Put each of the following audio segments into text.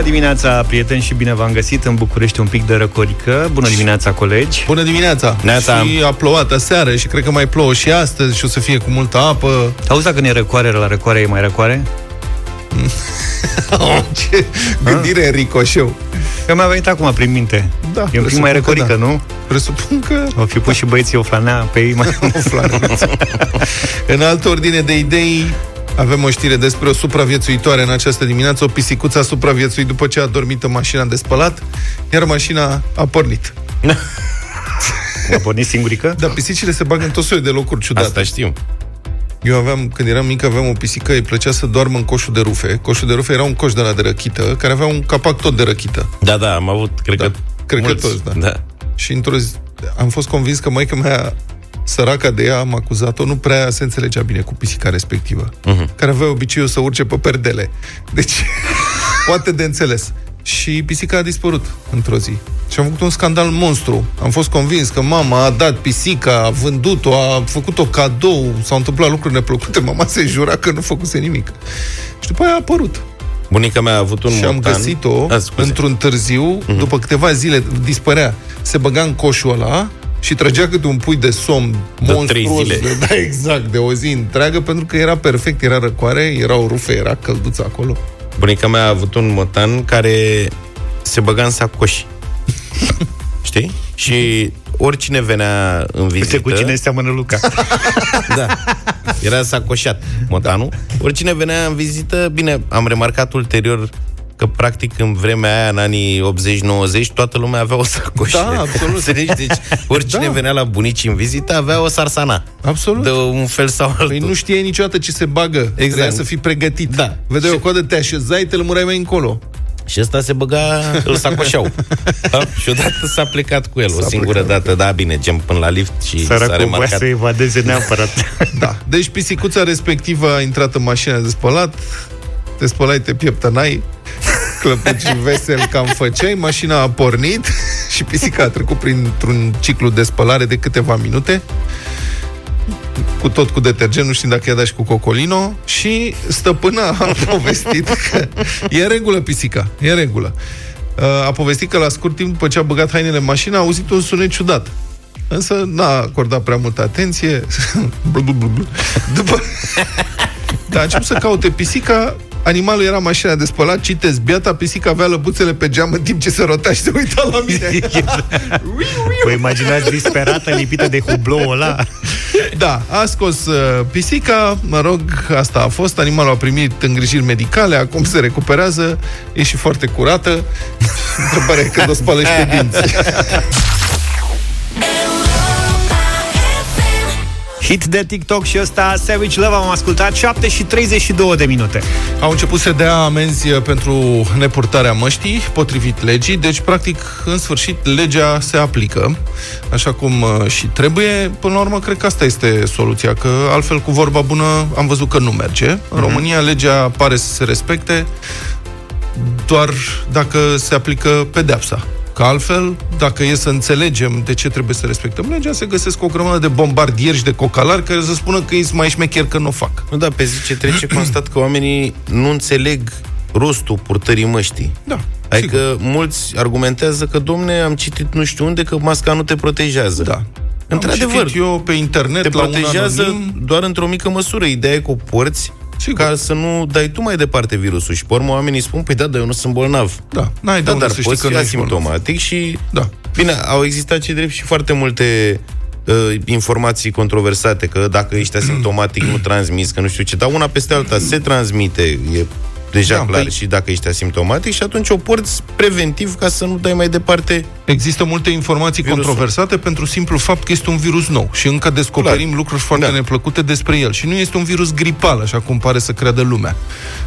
Bună dimineața, prieteni, și bine v-am găsit în București un pic de răcorică. Bună dimineața, colegi. Bună dimineața! Neața. Și a plouat aseară și cred că mai plouă și astăzi și o să fie cu multă apă. Auzi dacă ne răcoare la răcoare, e mai răcoare? Ce gândire în ricoșeu. Că mi-a venit acum prin minte. Da, e un pic presupun mai că răcorică, da. nu? Presupun că O fi pus și băieții o flanea pe ei mai o flaneță. În altă ordine de idei, avem o știre despre o supraviețuitoare în această dimineață. O pisicuță a supraviețuit după ce a dormit în mașina de spălat, iar mașina a pornit. A pornit singurică? Dar pisicile se bagă în tot soiul de locuri ciudate. Asta știu. Eu aveam, când eram mic, aveam o pisică, îi plăcea să doarmă în coșul de rufe. Coșul de rufe era un coș de la de răchită, care avea un capac tot de răchită. Da, da, am avut, cred Da, că cred că mulți. toți, da. da. Și într-o zi, am fost convins că maica mea, săraca de ea, am acuzat-o, nu prea se înțelegea bine cu pisica respectivă, uh-huh. care avea obiceiul să urce pe perdele. Deci, poate de înțeles. Și pisica a dispărut într-o zi. Și am făcut un scandal monstru. Am fost convins că mama a dat pisica, a vândut-o, a făcut-o cadou, s-au întâmplat lucruri neplăcute. Mama se jura că nu făcuse nimic. Și după aia a apărut. Bunica mea a avut un Și am motan. găsit-o A, scuze. într-un târziu, uh-huh. după câteva zile dispărea. Se băga în coșul ăla și trăgea câte un pui de somn De monstruos. trei zile. De, da, exact, de o zi întreagă, pentru că era perfect, era răcoare, erau rufe, era călduță acolo. Bunica mea a avut un motan care se băga în sacoși. Știi? Și oricine venea în vizită... Uite cu cine seamănă Luca. Da. Era sacoșat motanul. Oricine venea în vizită, bine, am remarcat ulterior că practic în vremea aia, în anii 80-90, toată lumea avea o sacoșă. Da, absolut. Înțelegi? Deci oricine Da. venea la bunici în vizită avea o sarsana. Absolut. De un fel sau altul. Păi nu știai niciodată ce se bagă. Exact. Trebuia să fii pregătit. Da. Vedeai o coadă, te așezai, te lămurai mai încolo. Și ăsta se băga, îl sacoșeau. da? Și odată s-a plecat cu el, o S-a singură dată, da, bine, gem până la lift și s-a Săracul voia remarcat. să evadeze neapărat. Da. Deci pisicuța respectivă a intrat în mașina de spălat, te spălai, te pieptănai, clăpuci vesel cam făceai, mașina a pornit și pisica a trecut printr-un ciclu de spălare de câteva minute, cu tot cu detergent, nu știu dacă i-a dat și cu cocolino, și stăpâna a povestit că e în regulă pisica, e în regulă. Uh, A povestit că la scurt timp, după ce a băgat hainele în mașină, a auzit un sunet ciudat. Însă n-a acordat prea multă atenție. Blu, blu, blu, blu. După... Dar a început să caute pisica, animalul era în mașina de spălat, citesc, biata pisica avea lăbuțele pe geam în timp ce se rota și se uita la mine. Vă imaginați disperată, lipită de hubloul ăla? Da, a scos uh, pisica, mă rog, asta a fost, animalul a primit îngrijiri medicale, acum se recuperează, e și foarte curată. Întrebarea e când o spală și pe dinți. Hit de TikTok și ăsta Savage Love am ascultat 7 și 32 de minute. Au început să dea amenzi uh, pentru nepurtarea măștii, potrivit legii, deci, practic, în sfârșit, legea se aplică, așa cum uh, și trebuie. Până la urmă, cred că asta este soluția, că altfel, cu vorba bună, am văzut că nu merge. În România, legea pare să se respecte, doar dacă se aplică pedeapsa. Că altfel, dacă e să înțelegem de ce trebuie să respectăm legea, se găsesc o grămadă de bombardieri și de cocalari care să spună că ei sunt mai șmecher că nu o fac. Nu, da, pe zi ce trece, constat că oamenii nu înțeleg rostul purtării măștii. Da, Adică sigur. mulți argumentează că, domne, am citit nu știu unde că masca nu te protejează. Da. Într-adevăr, Am citit eu pe internet te la un protejează anonim. doar într-o mică măsură. Ideea e că o porți Sigur. ca să nu dai tu mai departe virusul. Și pe urmă oamenii spun, păi da, dar eu nu sunt bolnav. Da, n-ai de Da, unde dar să știi poți că fi nu ești bolnav. asimptomatic și... Da. Bine, au existat ce drept și foarte multe uh, informații controversate, că dacă ești asimptomatic nu transmiți, că nu știu ce, dar una peste alta se transmite, e deja Da, clar păi- și dacă ești asimptomatic și atunci o porți preventiv ca să nu dai mai departe Există multe informații Virusul. controversate pentru simplu fapt că este un virus nou și încă descoperim Clar. lucruri foarte Da. neplăcute despre el. Și nu este un virus gripal, așa cum pare să creadă lumea.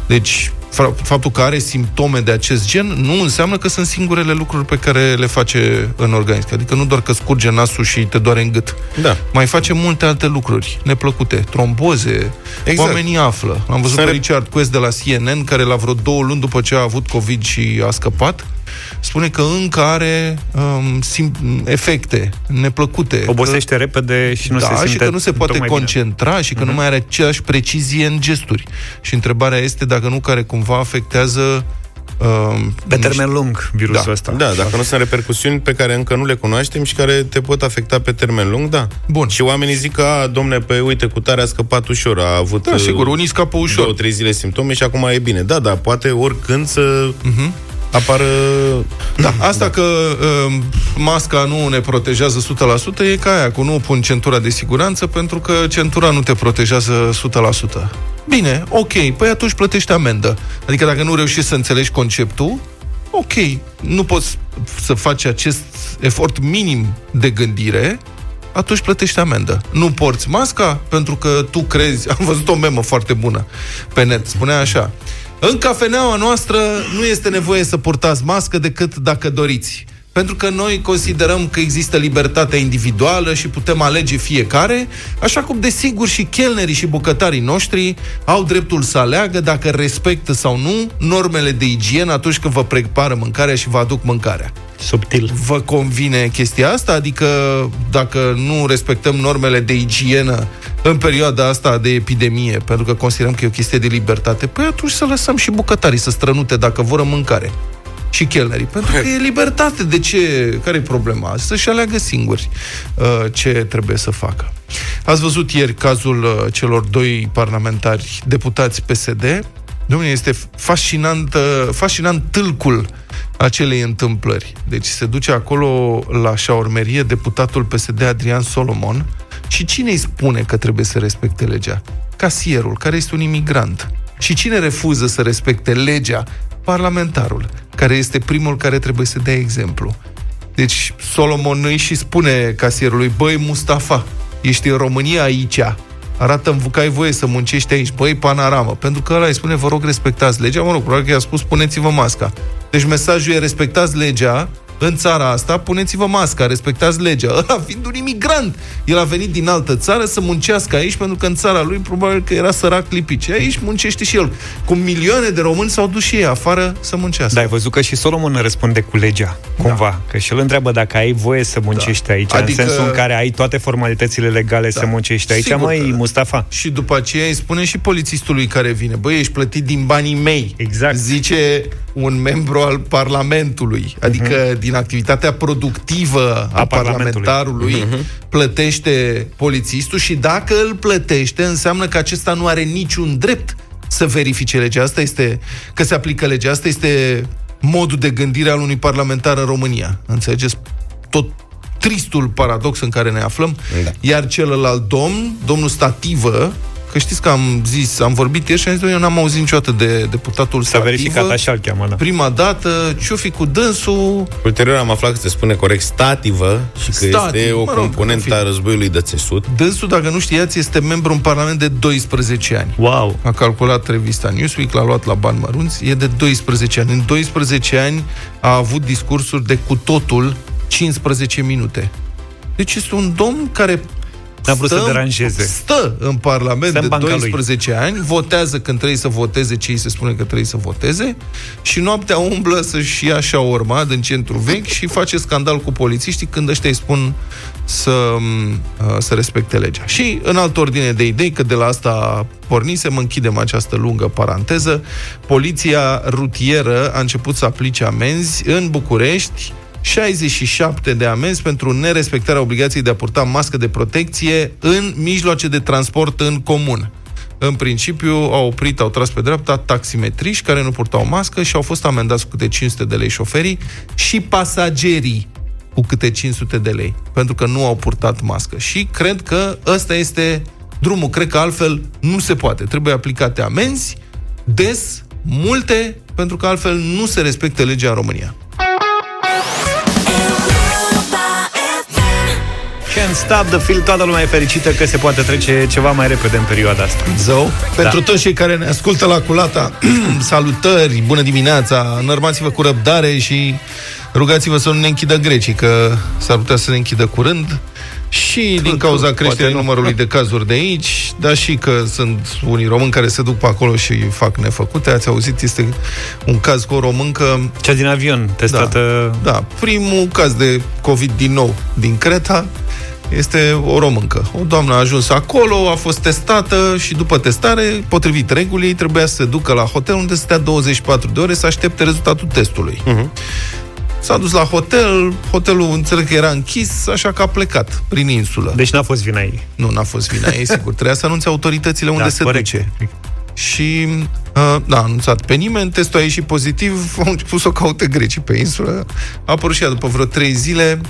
Deci, fra- faptul că are simptome de acest gen nu înseamnă că sunt singurele lucruri pe care le face în organism. Adică nu doar că scurge nasul și te doare în gât. Da. Mai face multe alte lucruri neplăcute. Tromboze. Exact. Oamenii află. Am văzut Să pe re- Richard Quest de la CNN, care la vreo două luni după ce a avut COVID și a scăpat, spune că încă are um, sim- efecte neplăcute. Obosește repede și nu da, se simte și că nu se poate tocmai bine. concentra și că Mhm. nu mai are aceeași precizie în gesturi. Și întrebarea este dacă nu care cumva afectează Uh, pe termen lung, virusul da. ăsta. Da, dacă nu sunt repercusiuni pe care încă nu le cunoaștem și care te pot afecta pe termen lung, da. Bun. Și oamenii zic că, a, domne, pe uite, cu tare a scăpat ușor, a avut Da, sigur, unii scapă ușor. două, trei zile simptome și acum e bine. Da, da, poate oricând să uh-huh. Apară... Da, asta da. că uh, masca nu ne protejează 100% e ca aia, cu nu pun centura de siguranță pentru că centura nu te protejează 100%. Bine, ok, păi atunci plătești amendă. Adică dacă nu reușești să înțelegi conceptul, ok, nu poți să faci acest efort minim de gândire, atunci plătești amendă. Nu porți masca pentru că tu crezi... Am văzut o memă foarte bună pe net. Spunea așa... În cafeneaua noastră nu este nevoie să purtați mască decât dacă doriți. Pentru că noi considerăm că există libertatea individuală și putem alege fiecare, așa cum desigur și chelnerii și bucătarii noștri au dreptul să aleagă dacă respectă sau nu normele de igienă atunci când vă prepară mâncarea și vă aduc mâncarea. Subtil. Vă convine chestia asta? Adică dacă nu respectăm normele de igienă în perioada asta de epidemie, pentru că considerăm că e o chestie de libertate, păi atunci să lăsăm și bucătarii să strănute dacă vor în mâncare și chelnerii. Pentru că e libertate. De ce? Care e problema? Să-și aleagă singuri uh, ce trebuie să facă. Ați văzut ieri cazul uh, celor doi parlamentari deputați PSD. Domnule, este fascinant, uh, fascinant tâlcul acelei întâmplări. Deci se duce acolo la șaurmerie deputatul PSD Adrian Solomon și cine îi spune că trebuie să respecte legea? Casierul, care este un imigrant. Și cine refuză să respecte legea? Parlamentarul, care este primul care trebuie să dea exemplu. Deci Solomon îi și spune casierului, băi Mustafa, ești în România aici, arată-mi că ai voie să muncești aici, băi, panoramă. Pentru că ăla îi spune, vă rog, respectați legea. Mă rog, probabil că i-a spus, puneți-vă masca. Deci mesajul e, respectați legea, în țara asta, puneți-vă masca, respectați legea. Ăla fiind un imigrant. El a venit din altă țară să muncească aici, pentru că în țara lui probabil că era sărac lipici. Aici muncește și el. Cu milioane de români s-au dus și ei afară să muncească. Da, ai văzut că și Solomon răspunde cu legea, cumva. Da. Că și el întreabă dacă ai voie să muncești da. aici, adică... în sensul în care ai toate formalitățile legale da. să muncești aici, Sigur măi, că... Mustafa. Și după aceea îi spune și polițistului care vine, băi, ești plătit din banii mei. Exact. Zice un membru al Parlamentului, adică uh-huh. din activitatea productivă a, a parlamentarului, uh-huh. plătește polițistul și dacă îl plătește, înseamnă că acesta nu are niciun drept să verifice legea. Asta este, că se aplică legea. Asta este modul de gândire al unui parlamentar în România. Înțelegeți? Tot tristul paradox în care ne aflăm. Da. Iar celălalt domn, domnul Stativă, Că știți că am zis, am vorbit ieri și am zis, eu n-am auzit niciodată de deputatul S-a verificat așa îl cheamă, da. Prima dată, ce fi cu dânsul... Ulterior am aflat că se spune corect stativă și că Stativ, este o mă rog, componentă a războiului de țesut. Dânsul, dacă nu știați, este membru în Parlament de 12 ani. Wow! A calculat revista Newsweek, l-a luat la bani mărunți, e de 12 ani. În 12 ani a avut discursuri de cu totul 15 minute. Deci este un domn care N-a vrut stă, să deranjeze. Stă în Parlament stă în de 12 lui. ani, votează când trebuie să voteze ce îi se spune că trebuie să voteze și noaptea umblă să-și ia așa urma din centru vechi și face scandal cu polițiștii când ăștia îi spun să, uh, să respecte legea. Și în altă ordine de idei, că de la asta pornisem, închidem această lungă paranteză, poliția rutieră a început să aplice amenzi în București 67 de amenzi pentru nerespectarea obligației de a purta mască de protecție în mijloace de transport în comun. În principiu au oprit, au tras pe dreapta taximetriști care nu purtau mască și au fost amendați cu câte 500 de lei șoferii și pasagerii cu câte 500 de lei, pentru că nu au purtat mască. Și cred că ăsta este drumul. Cred că altfel nu se poate. Trebuie aplicate amenzi des, multe, pentru că altfel nu se respectă legea în România. Can't stop the feel, toată lumea e fericită că se poate trece ceva mai repede în perioada asta. Zău, da. pentru toți cei care ne ascultă la culata, salutări, bună dimineața, înărmați-vă cu răbdare și rugați-vă să nu ne închidă grecii, că s-ar putea să ne închidă curând și din cauza creșterii numărului de cazuri de aici, dar și că sunt unii români care se duc pe acolo și fac nefăcute. Ați auzit, este un caz cu o româncă... Cea din avion, testată... Da, da primul caz de COVID din nou din Creta, este o româncă. O doamnă a ajuns acolo, a fost testată și după testare, potrivit regulii, trebuia să se ducă la hotel unde stea 24 de ore să aștepte rezultatul testului. Uh-huh. S-a dus la hotel, hotelul înțeleg că era închis, așa că a plecat prin insulă. Deci n-a fost vina ei. Nu, n-a fost vina ei, sigur. Trebuia să anunțe autoritățile unde da, se corect. duce. Și uh, da, a anunțat pe nimeni, testul a ieșit pozitiv, au început să o caute grecii pe insulă. A apărut și ea după vreo trei zile,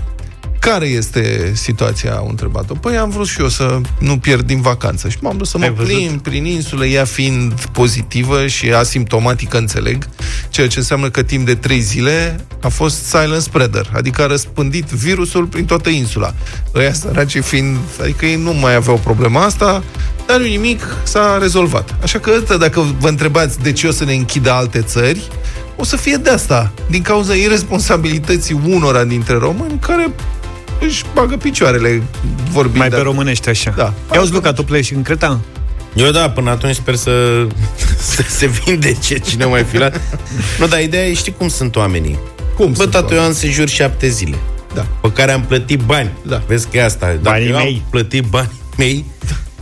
care este situația? Au întrebat-o. Păi am vrut și eu să nu pierd din vacanță. Și m-am dus să mă plin prin insulă, ea fiind pozitivă și asimptomatică, înțeleg, ceea ce înseamnă că timp de trei zile a fost silent spreader, adică a răspândit virusul prin toată insula. Ăia săraci fiind, adică ei nu mai aveau problema asta, dar nu nimic, s-a rezolvat. Așa că ăsta, dacă vă întrebați de ce o să ne închidă alte țări, o să fie de asta, din cauza irresponsabilității unora dintre români care își bagă picioarele vorbind. Mai pe românește așa. Da. Ia-uzi, Luca, tu pleci în Creta? Eu da, până atunci sper să, să se vindece cine mai fi la... nu, dar ideea e, știi cum sunt oamenii. Cum Bă, tată, eu am sejur șapte zile. Da. Pe care am plătit bani. Da. Vezi că e asta. Dacă Banii eu mei. am plătit banii mei,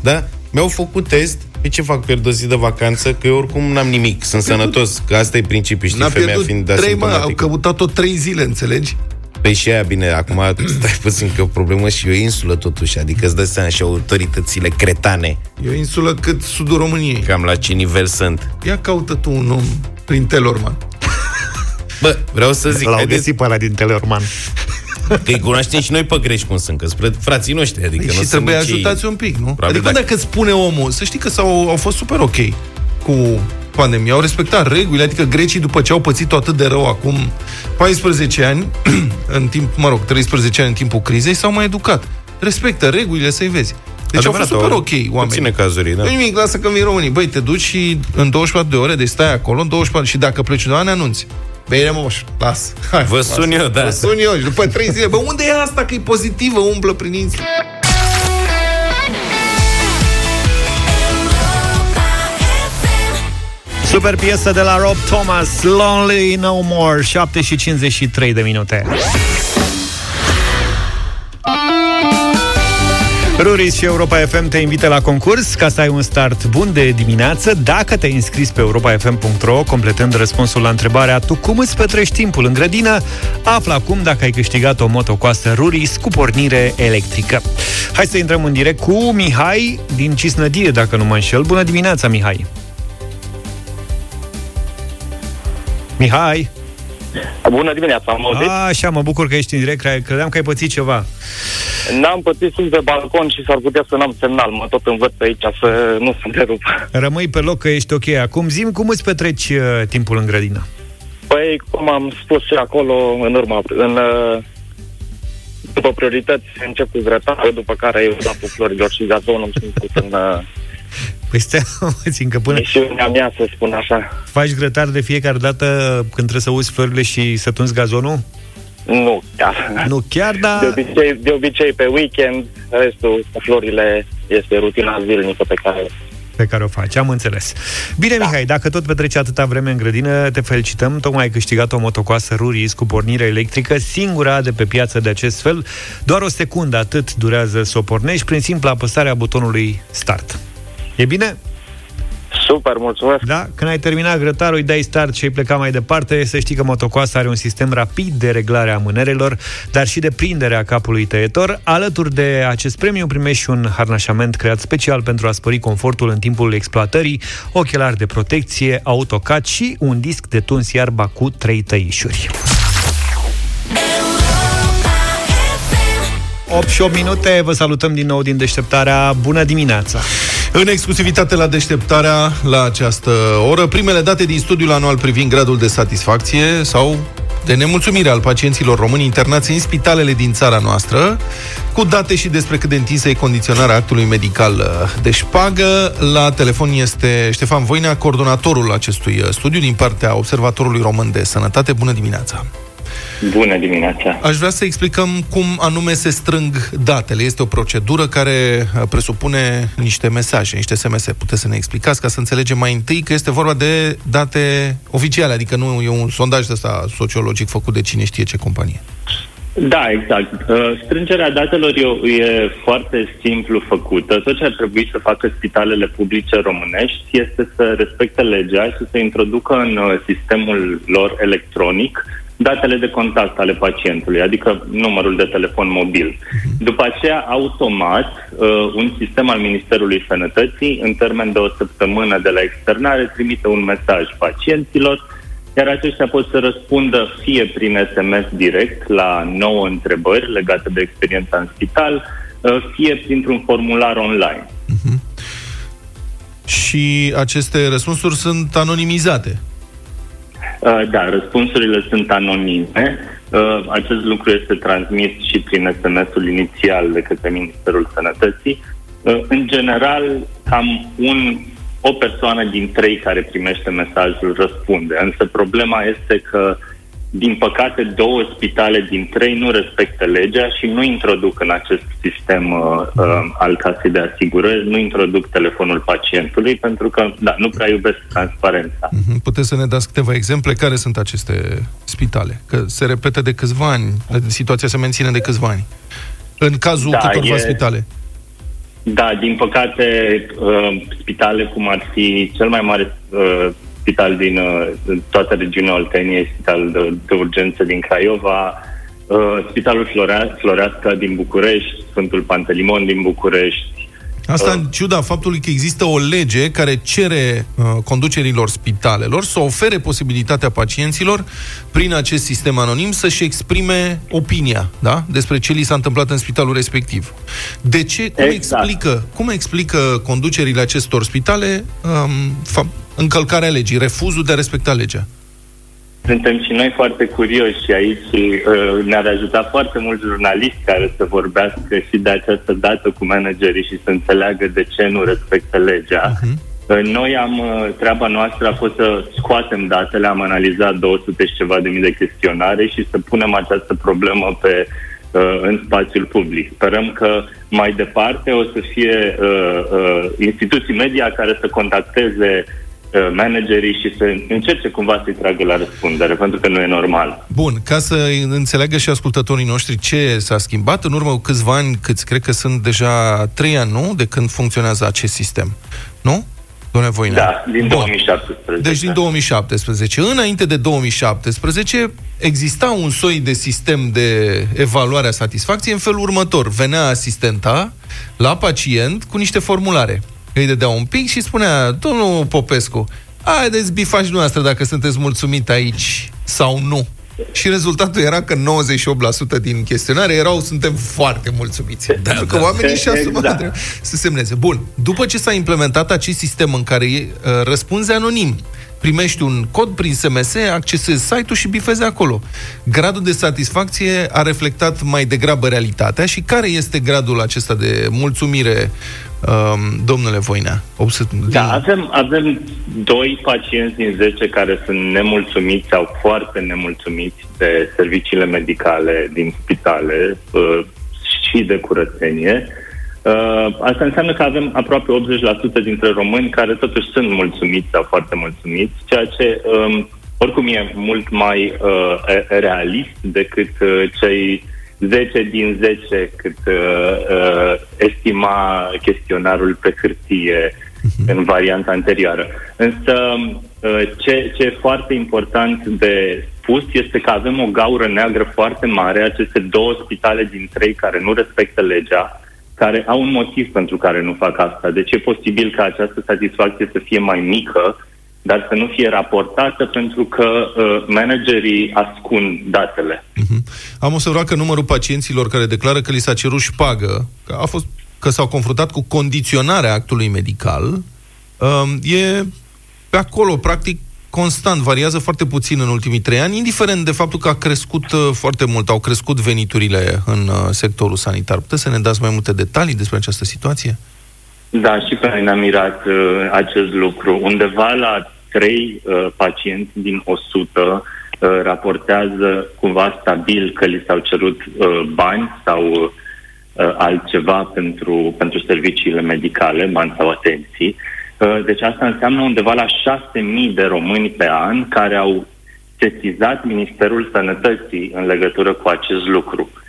da? Mi-au făcut test. Pe ce fac pierd o zi de vacanță? Că eu oricum n-am nimic. Sunt sănătos. Că asta e principiul, știi, N-a femeia pierdut fiind trei, mă, au asimptomatică. căutat-o trei zile, înțelegi? Păi și aia, bine, acum stai puțin că e o problemă și o insulă totuși, adică îți dai seama și autoritățile cretane, E o insulă cât sudul României. cam la ce nivel sunt. Ia caută tu un om prin Telorman. Bă, vreau să zic, L-au haideți, găsit pe ăla din Teleorman. că îi cunoaștem și noi pe greși cum sunt, că sunt frații noștri, adică Păi nu și sunt trebuie nici ei- ajutați un pic, nu? Probabil adică dacă- dacă îți spune omul, să știi că s-au, au fost super ok cu pandemia, au respectat regulile, adică grecii după ce au pățit atât de rău acum 14 ani, în timp, mă rog, 13 ani în timpul crizei, s-au mai educat. Respectă regulile să-i vezi. Deci au fost super au ok oamenii. Puține cazuri, da. Nu nimic, lasă că vin românii. Băi, te duci și în 24 de ore, deci stai acolo în 24 și dacă pleci undeva, ne anunți. Bine, moș, las. Hai, Vă las. sun eu, da. Vă sun eu și după 3 zile. Bă, unde e asta că e pozitivă, umblă prin insulă? Super piesă de la Rob Thomas, Lonely No More, 7 și 53 de minute. Ruris și Europa FM te invită la concurs ca să ai un start bun de dimineață dacă te-ai înscris pe europafm.ro completând răspunsul la întrebarea Tu cum îți petrești timpul în grădină? Află acum dacă ai câștigat o motocoastă Ruris cu pornire electrică. Hai să intrăm în direct cu Mihai din Cisnădie, dacă nu mă înșel. Bună dimineața, Mihai! Mihai! Bună dimineața, am auzit? A, așa, mă bucur că ești în direct, cre- credeam că ai pățit ceva. N-am pățit sunt pe balcon și s-ar putea să n-am semnal. Mă tot învăț pe aici să nu se întrerup. Rămâi pe loc că ești ok. Acum zim cum îți petreci uh, timpul în grădină. Păi, cum am spus și acolo, în urma, în, uh, după priorități, încep cu grătarul, după care eu dau cu florilor și gazonul sunt pus în uh, Păi stai puțin, că până misiunea mea, să spun așa. faci grătar de fiecare dată când trebuie să uzi florile și să tunzi gazonul? Nu chiar. Nu chiar, De dar obicei, de obicei pe weekend, restul cu florile este rutina zilnică pe care pe care o faci, am înțeles. Bine, da. Mihai, dacă tot petreci atâta vreme în grădină, te felicităm, tocmai ai câștigat o motocoasă Ruris cu pornire electrică, singura de pe piață de acest fel. Doar o secundă atât durează să o pornești prin simpla apăsare a butonului Start. E bine? super, mulțumesc. Da? Când ai terminat grătarul, îi dai start și ai plecat mai departe, să știi că motocoasa are un sistem rapid de reglare a mânerelor, dar și de prindere a capului tăietor. Alături de acest premiu primești și un harnașament creat special pentru a spări confortul în timpul exploatării, ochelari de protecție, autocat și un disc de tuns iarba cu trei tăișuri. 8 și 8 minute, vă salutăm din nou din deșteptarea. Bună dimineața! În exclusivitate la deșteptarea la această oră, primele date din studiul anual privind gradul de satisfacție sau de nemulțumire al pacienților români internați în spitalele din țara noastră, cu date și despre cât de întinsă e condiționarea actului medical de șpagă. La telefon este Ștefan Voinea, coordonatorul acestui studiu din partea Observatorului Român de Sănătate. Bună dimineața! Bună dimineața! Aș vrea să explicăm cum anume se strâng datele. Este o procedură care uh, presupune niște mesaje, niște SMS. Puteți să ne explicați ca să înțelegem mai întâi că este vorba de date oficiale, adică nu e un sondaj de ăsta sociologic făcut de cine știe ce companie. Da, exact. Uh, strângerea datelor e, e foarte simplu făcută. Tot ce ar trebui să facă spitalele publice românești este să respecte legea și să introducă în uh, sistemul lor electronic datele de contact ale pacientului, adică numărul de telefon mobil. Mhm. După aceea, automat, uh, un sistem al Ministerului Sănătății, în termen de o săptămână de la externare, trimite un mesaj pacienților iar aceștia pot să răspundă fie prin SMS direct la nouă întrebări legate de experiența în spital, uh, fie printr-un formular online. Uh-huh. Și aceste răspunsuri sunt anonimizate? Uh, da, răspunsurile sunt anonime. Uh, acest lucru este transmis și prin SMS-ul inițial de către Ministerul Sănătății. În general, cam un o persoană din trei care primește mesajul răspunde. Însă problema este că, din păcate, două spitale din trei nu respectă legea și nu introduc în acest sistem uh, uh, al casei de asigurări, nu introduc telefonul pacientului, pentru că, da, nu prea iubesc transparența. Mhm. Puteți să ne dați câteva exemple? Care sunt aceste spitale? Că se repete de câțiva ani, situația se menține de câțiva ani. În cazul da, câtorva e... spitale. Da, din păcate, uh, spitale cum ar fi cel mai mare uh, spital din uh, toată regiunea Olteniei, spital de, de urgență din Craiova, uh, Spitalul Florea, Floreasca din București, Sfântul Pantelimon din București, Asta în ciuda faptului că există o lege care cere uh, conducerilor spitalelor să ofere posibilitatea pacienților, prin acest sistem anonim, să-și exprime opinia da? despre ce li s-a întâmplat în spitalul respectiv. De ce? Cum, exact. explică, cum explică conducerile acestor spitale um, încălcarea legii, refuzul de a respecta legea? Suntem și noi foarte curioși și aici uh, ne-ar ajuta foarte mulți jurnaliști care să vorbească și de această dată cu managerii și să înțeleagă de ce nu respectă legea. Uh-huh. Noi am, uh, treaba noastră a fost să scoatem datele, am analizat 200 și ceva de mii de chestionare și să punem această problemă pe, uh, în spațiul public. Sperăm că mai departe o să fie uh, uh, instituții media care să contacteze Uh, managerii și să încerce cumva să-i tragă la răspundere, pentru că nu e normal. Bun, ca să înțeleagă și ascultătorii noștri ce s-a schimbat, în urmă cu câțiva ani, câți, cred că sunt deja trei ani, nu? De când funcționează acest sistem, nu? Domnule Voinea. Da, din Bun. 2017. Deci din 2017. Înainte de 2017 exista un soi de sistem de evaluare a satisfacției în felul următor. Venea asistenta la pacient cu niște formulare îi dădea un pic și spunea, domnul Popescu, haideți bifași noastră dacă sunteți mulțumit aici sau nu. Și rezultatul era că 98% din chestionare erau suntem foarte mulțumiți. Da, pentru că da. oamenii și asumat exact. să semneze. Bun, după ce s-a implementat acest sistem în care uh, răspunzi anonim, primești un cod prin SMS, accesezi site-ul și bifezi acolo. Gradul de satisfacție a reflectat mai degrabă realitatea și care este gradul acesta de mulțumire Um, domnule Voinea. Da, avem, avem doi pacienți din 10 care sunt nemulțumiți sau foarte nemulțumiți de serviciile medicale din spitale uh, și de curățenie. Uh, asta înseamnă că avem aproape 80% dintre români care totuși sunt mulțumiți sau foarte mulțumiți, ceea ce um, oricum e mult mai uh, realist decât uh, cei 10 din 10 cât uh, uh, estima chestionarul pe hârtie în varianta anterioară. Însă uh, ce, ce e foarte important de spus este că avem o gaură neagră foarte mare, aceste două spitale din trei care nu respectă legea, care au un motiv pentru care nu fac asta. Deci e posibil ca această satisfacție să fie mai mică dar să nu fie raportată pentru că uh, managerii ascund datele. Uh-huh. Am observat că numărul pacienților care declară că li s-a cerut șpagă, că, a fost, că s-au confruntat cu condiționarea actului medical, uh, e pe acolo, practic, constant, variază foarte puțin în ultimii trei ani, indiferent de faptul că a crescut uh, foarte mult, au crescut veniturile în uh, sectorul sanitar. Puteți să ne dați mai multe detalii despre această situație? Da, și pe noi ne-a mirat uh, acest lucru. Undeva la trei uh, pacienți din 100 uh, raportează cumva stabil că li s-au cerut uh, bani sau uh, altceva pentru, pentru serviciile medicale, bani sau atenții. Uh, deci asta înseamnă undeva la 6.000 de români pe an care au sesizat Ministerul Sănătății în legătură cu acest lucru. Uh,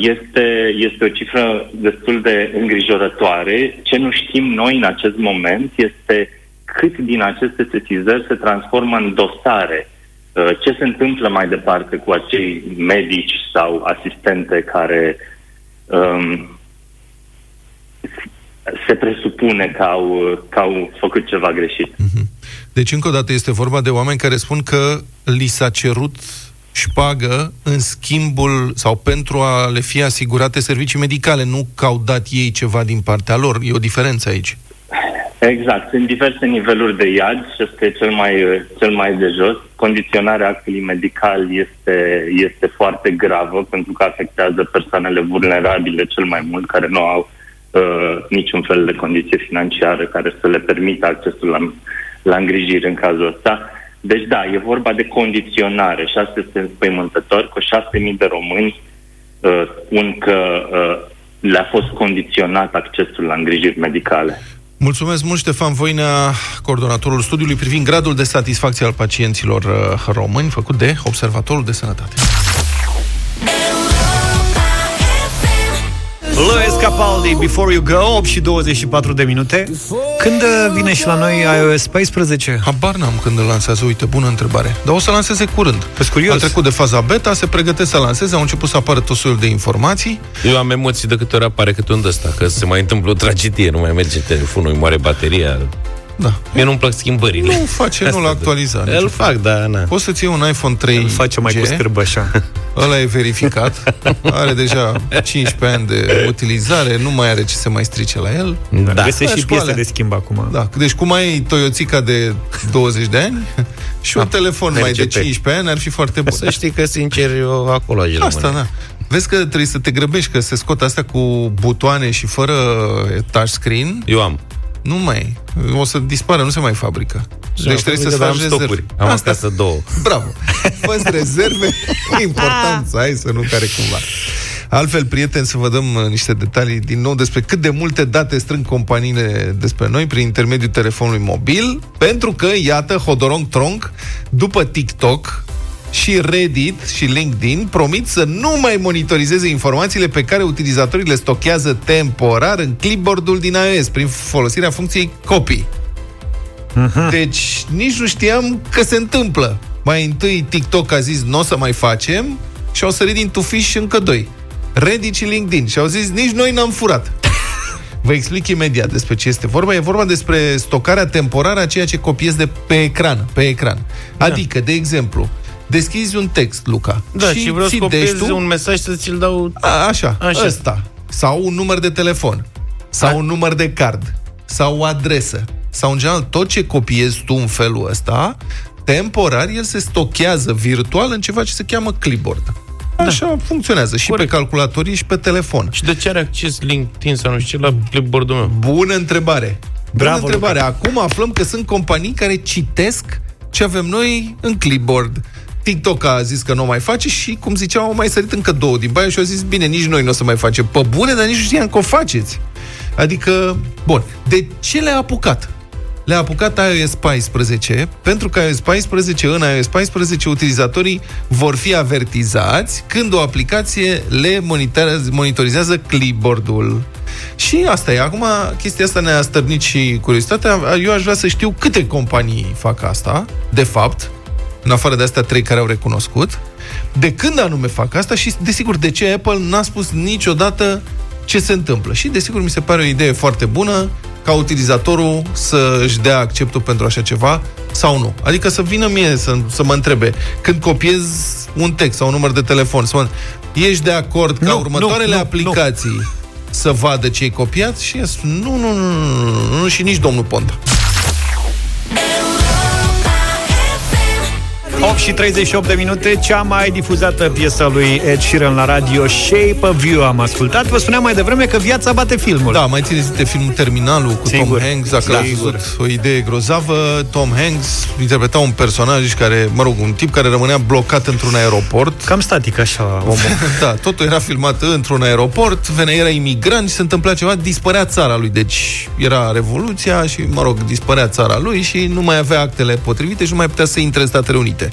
este, este o cifră destul de îngrijorătoare. Ce nu știm noi în acest moment este cât din aceste sesizări se transformă în dosare. Uh, ce se întâmplă mai departe cu acei medici sau asistente care um, se presupune că au, că au făcut ceva greșit. Mhm. Deci, încă o dată, este vorba de oameni care spun că li s-a cerut șpagă în schimbul sau pentru a le fi asigurate servicii medicale, nu că au dat ei ceva din partea lor. E o diferență aici. Exact. Sunt diverse niveluri de iad și este e cel mai, cel mai de jos. Condiționarea actului medical este, este foarte gravă pentru că afectează persoanele vulnerabile cel mai mult, care nu au uh, niciun fel de condiție financiară care să le permită accesul la, la îngrijire în cazul ăsta. Deci da, e vorba de condiționare și asta este înspăimântător, că 6.000 de români uh, spun că uh, le-a fost condiționat accesul la îngrijiri medicale. Mulțumesc mult, Ștefan Voinea, coordonatorul studiului privind gradul de satisfacție al pacienților uh, români, făcut de Observatorul de Sănătate. Louis Capaldi, Before You Go, 8 și 24 de minute. Când uh, vine și la noi iOS 14? Habar n-am când îl lansează, uite, bună întrebare. Dar o să lanseze curând. Pe curios. A trecut de faza beta, se pregătesc să lanseze, au început să apară tot soiul de informații. Eu am emoții de câte ori apare câte un ăsta, că se mai întâmplă o tragedie, nu mai merge telefonul, îi moare bateria. Da. Mie nu-mi plac schimbările. Nu face, nu-l actualiza. Îl fac, da, na. Poți să-ți iei un iPhone 3 Îl face mai cu scârbă așa. Ăla e verificat. Are deja 15 ani de utilizare, nu mai are ce să mai strice la el. Da. da. Găsești și piese de schimb acum. Da. Deci cum ai Toyotica de 20 de ani și un da. telefon mai de 15 ani ar fi foarte bun. Să știi că, sincer, eu acolo aș Asta, da. Vezi că trebuie să te grăbești, că se scot astea cu butoane și fără touchscreen. Eu am. Nu mai. O să dispară, nu se mai fabrică. Deci trebuie să faci rezerve. Am Asta. acasă două. Bravo. Fă rezerve. E important să ai, să nu care cumva. Altfel, prieteni, să vă dăm uh, niște detalii din nou despre cât de multe date strâng companiile despre noi prin intermediul telefonului mobil, pentru că, iată, Hodorong Trong, după TikTok, și Reddit și LinkedIn promit să nu mai monitorizeze informațiile pe care utilizatorii le stochează temporar în clipboard-ul din iOS prin folosirea funcției copy. Uh-huh. Deci nici nu știam că se întâmplă. Mai întâi TikTok a zis nu o să mai facem și au sărit din tufiș încă doi. Reddit și LinkedIn și au zis nici noi n-am furat. Vă explic imediat despre ce este vorba. E vorba despre stocarea temporară a ceea ce copiez de pe ecran. Pe ecran. Da. Adică, de exemplu, deschizi un text, Luca. Da, și, și vreau să copiez tu, un mesaj să ți-l dau... A, așa, așa, ăsta. Sau un număr de telefon. Sau a? un număr de card. Sau o adresă. Sau, în general, tot ce copiezi tu în felul ăsta, temporar, el se stochează virtual în ceva ce se cheamă clipboard. Da. Așa da. funcționează și Corect. pe calculatorii și pe telefon. Și de ce are acces LinkedIn sau nu știu ce la clipboard-ul meu? Bună întrebare! Bună Bravo, întrebare! Luca. Acum aflăm că sunt companii care citesc ce avem noi în clipboard. TikTok a zis că nu o mai face și, cum ziceam, au mai sărit încă două din baie și au zis, bine, nici noi nu o să mai facem. Pe bune, dar nici nu știam că o faceți. Adică, bun, de ce le-a apucat? Le-a apucat iOS 14, pentru că iOS 14, în iOS 14, utilizatorii vor fi avertizați când o aplicație le monitorizează clipboard-ul. Și asta e. Acum, chestia asta ne-a stârnit și curiozitatea. Eu aș vrea să știu câte companii fac asta, de fapt, în afară de astea trei care au recunoscut, de când anume fac asta și, desigur, de ce Apple n-a spus niciodată ce se întâmplă. Și, desigur, mi se pare o idee foarte bună ca utilizatorul să își dea acceptul pentru așa ceva sau nu. Adică să vină mie să, să mă întrebe când copiez un text sau un număr de telefon, să mă ești de acord ca nu, următoarele nu, aplicații nu. să vadă ce ai copiat? Și eu spun, nu, nu, nu, nu, nu, nu, și nici domnul Ponta. 8 și 38 de minute, cea mai difuzată piesă lui Ed Sheeran la radio, Shape of You, am ascultat. Vă spuneam mai devreme că viața bate filmul. Da, mai țineți de filmul Terminalul cu Sigur. Tom Hanks, dacă l-ați văzut, o idee grozavă. Tom Hanks interpreta un personaj care, mă rog, un tip care rămânea blocat într-un aeroport. Cam static așa, omul. da, totul era filmat într-un aeroport, venea, era imigrant și se întâmpla ceva, dispărea țara lui. Deci era Revoluția și, mă rog, dispărea țara lui și nu mai avea actele potrivite și nu mai putea să intre în Statele Unite.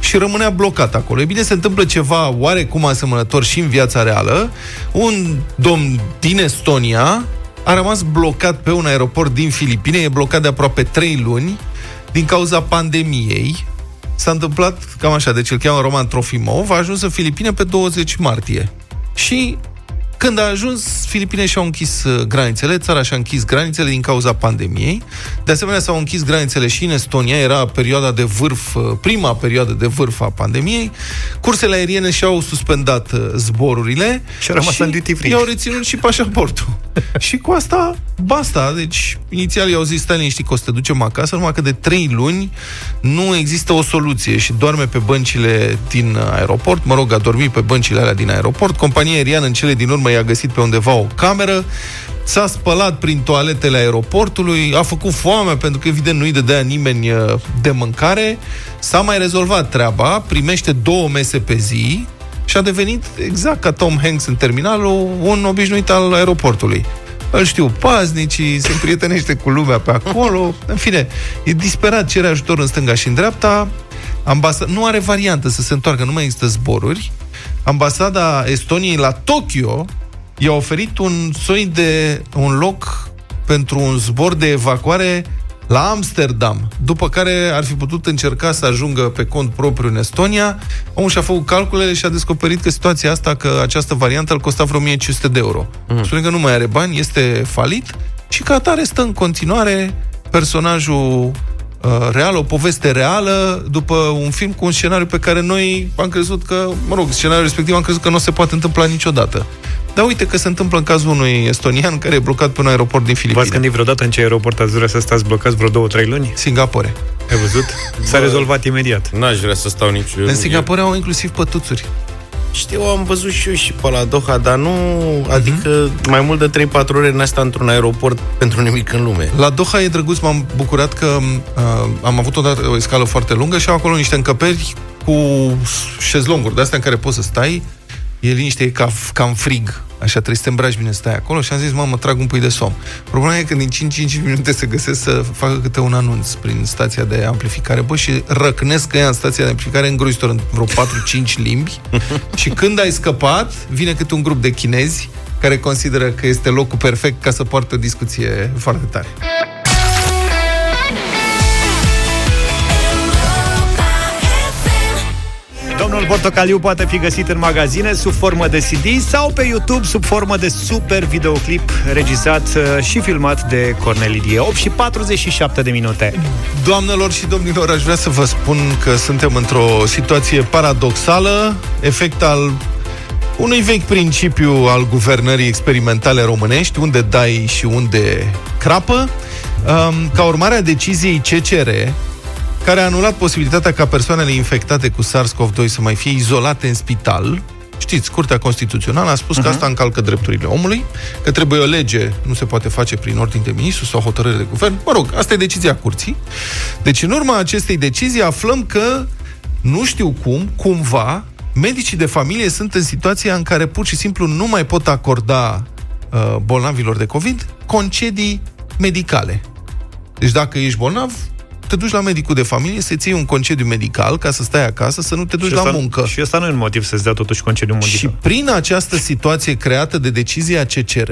Și rămânea blocat acolo. E bine, se întâmplă ceva oarecum asemănător și în viața reală. Un domn din Estonia a rămas blocat pe un aeroport din Filipine, e blocat de aproape 3 luni din cauza pandemiei. S-a întâmplat cam așa, deci îl cheamă Roman Trofimov, a ajuns în Filipine pe 20 martie. Și când a ajuns, Filipine și-au închis uh, granițele, țara și-a închis granițele din cauza pandemiei. De asemenea, s-au închis granițele și în Estonia, era perioada de vârf, uh, prima perioadă de vârf a pandemiei. Cursele aeriene și-au suspendat uh, zborurile și, rămas și în duty free. i-au reținut și pașaportul. și cu asta, basta. Deci, inițial i-au zis, stai liniștit că o să te ducem acasă, numai că de trei luni nu există o soluție și doarme pe băncile din aeroport, mă rog, a dormit pe băncile alea din aeroport. Compania aeriană în cele din urmă urmă i-a găsit pe undeva o cameră, s-a spălat prin toaletele aeroportului, a făcut foame pentru că evident nu-i dădea nimeni uh, de mâncare, s-a mai rezolvat treaba, primește două mese pe zi și a devenit exact ca Tom Hanks în terminalul, un obișnuit al aeroportului. Îl știu paznicii, se prietenește cu lumea pe acolo, în fine, e disperat, cere ajutor în stânga și în dreapta, ambasa- nu are variantă să se întoarcă, nu mai există zboruri, ambasada Estoniei la Tokyo i-a oferit un soi de un loc pentru un zbor de evacuare la Amsterdam, după care ar fi putut încerca să ajungă pe cont propriu în Estonia. Omul și-a făcut calculele și a descoperit că situația asta, că această variantă îl costa vreo 1500 de euro. Mm. Spune că nu mai are bani, este falit și ca atare stă în continuare personajul Uh, real, o poveste reală, după un film cu un scenariu pe care noi am crezut că, mă rog, scenariul respectiv am crezut că nu se poate întâmpla niciodată. Dar uite că se întâmplă în cazul unui estonian care e blocat pe un aeroport din Filipine. V-ați gândit vreodată în ce aeroport ați vrea să stați blocați vreo două, trei luni? Singapore. Ai văzut? S-a rezolvat imediat. N-aș vrea să stau nici... În Singapore au inclusiv pătuțuri. Știu, am văzut și eu și pe la Doha, dar nu... Uh-huh. Adică mai mult de 3-4 ore n asta într-un aeroport pentru nimic în lume. La Doha e drăguț, m-am bucurat că uh, am avut odată o escală foarte lungă și au acolo niște încăperi cu șezlonguri de astea în care poți să stai. E liniște, e ca, cam frig Așa trebuie să te îmbraci bine, stai acolo și am zis, mamă, trag un pui de somn. Problema e că din 5-5 minute se găsesc să facă câte un anunț prin stația de amplificare, bă, și răcnesc ea în stația de amplificare îngrozitor în vreo 4-5 limbi și când ai scăpat, vine câte un grup de chinezi care consideră că este locul perfect ca să poartă o discuție foarte tare. Domnul Portocaliu poate fi găsit în magazine sub formă de CD sau pe YouTube sub formă de super videoclip regizat uh, și filmat de Cornelidie. 8 și 47 de minute. Doamnelor și domnilor, aș vrea să vă spun că suntem într-o situație paradoxală, efect al unui vechi principiu al guvernării experimentale românești, unde dai și unde crapă. Um, ca urmare a deciziei CCR, care a anulat posibilitatea ca persoanele infectate cu SARS-CoV-2 să mai fie izolate în spital. Știți, Curtea Constituțională a spus uh-huh. că mhm. asta încalcă drepturile omului, că trebuie o lege, nu se poate face prin ordin de ministru sau hotărâre de guvern. Mă rog, asta e decizia Curții. Deci, în urma acestei decizii, aflăm că, nu știu cum, cumva, medicii de familie sunt în situația în care pur și simplu nu mai pot acorda uh, bolnavilor de COVID concedii medicale. Deci dacă ești bolnav, te duci la medicul de familie să-ți iei un concediu medical ca să stai acasă, să nu te duci și la muncă. Și asta nu e un motiv să-ți dea totuși concediu medical. Și prin această situație creată de decizia CCR,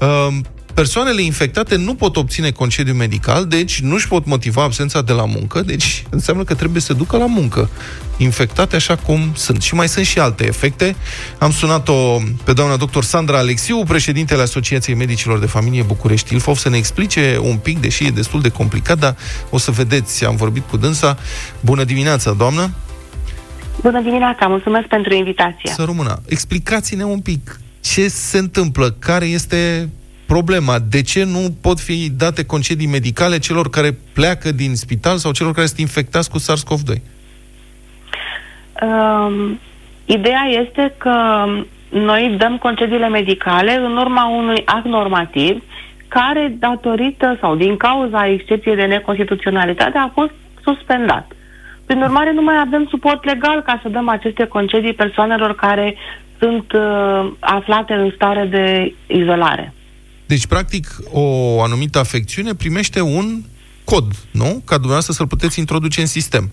um, persoanele infectate nu pot obține concediu medical, deci nu își pot motiva absența de la muncă, deci înseamnă că trebuie să se ducă la muncă infectate așa cum sunt. Și mai sunt și alte efecte. Am sunat-o pe doamna doctor Sandra Alexiu, președintele Asociației Medicilor de Familie București Ilfov, să ne explice un pic, deși e destul de complicat, dar o să vedeți, am vorbit cu dânsa. Bună dimineața, doamnă! Bună dimineața, mulțumesc pentru invitație. Să rămână. Explicați-ne un pic ce se întâmplă, care este problema. De ce nu pot fi date concedii medicale celor care pleacă din spital sau celor care sunt infectați cu SARS-CoV-2? Uh, ideea este că noi dăm concediile medicale în urma unui act normativ care, datorită sau din cauza excepției de neconstituționalitate, a fost suspendat. Prin urmare, nu mai avem suport legal ca să dăm aceste concedii persoanelor care sunt uh, aflate în stare de izolare. Deci, practic, o anumită afecțiune primește un cod, nu? Ca dumneavoastră să-l puteți introduce în sistem.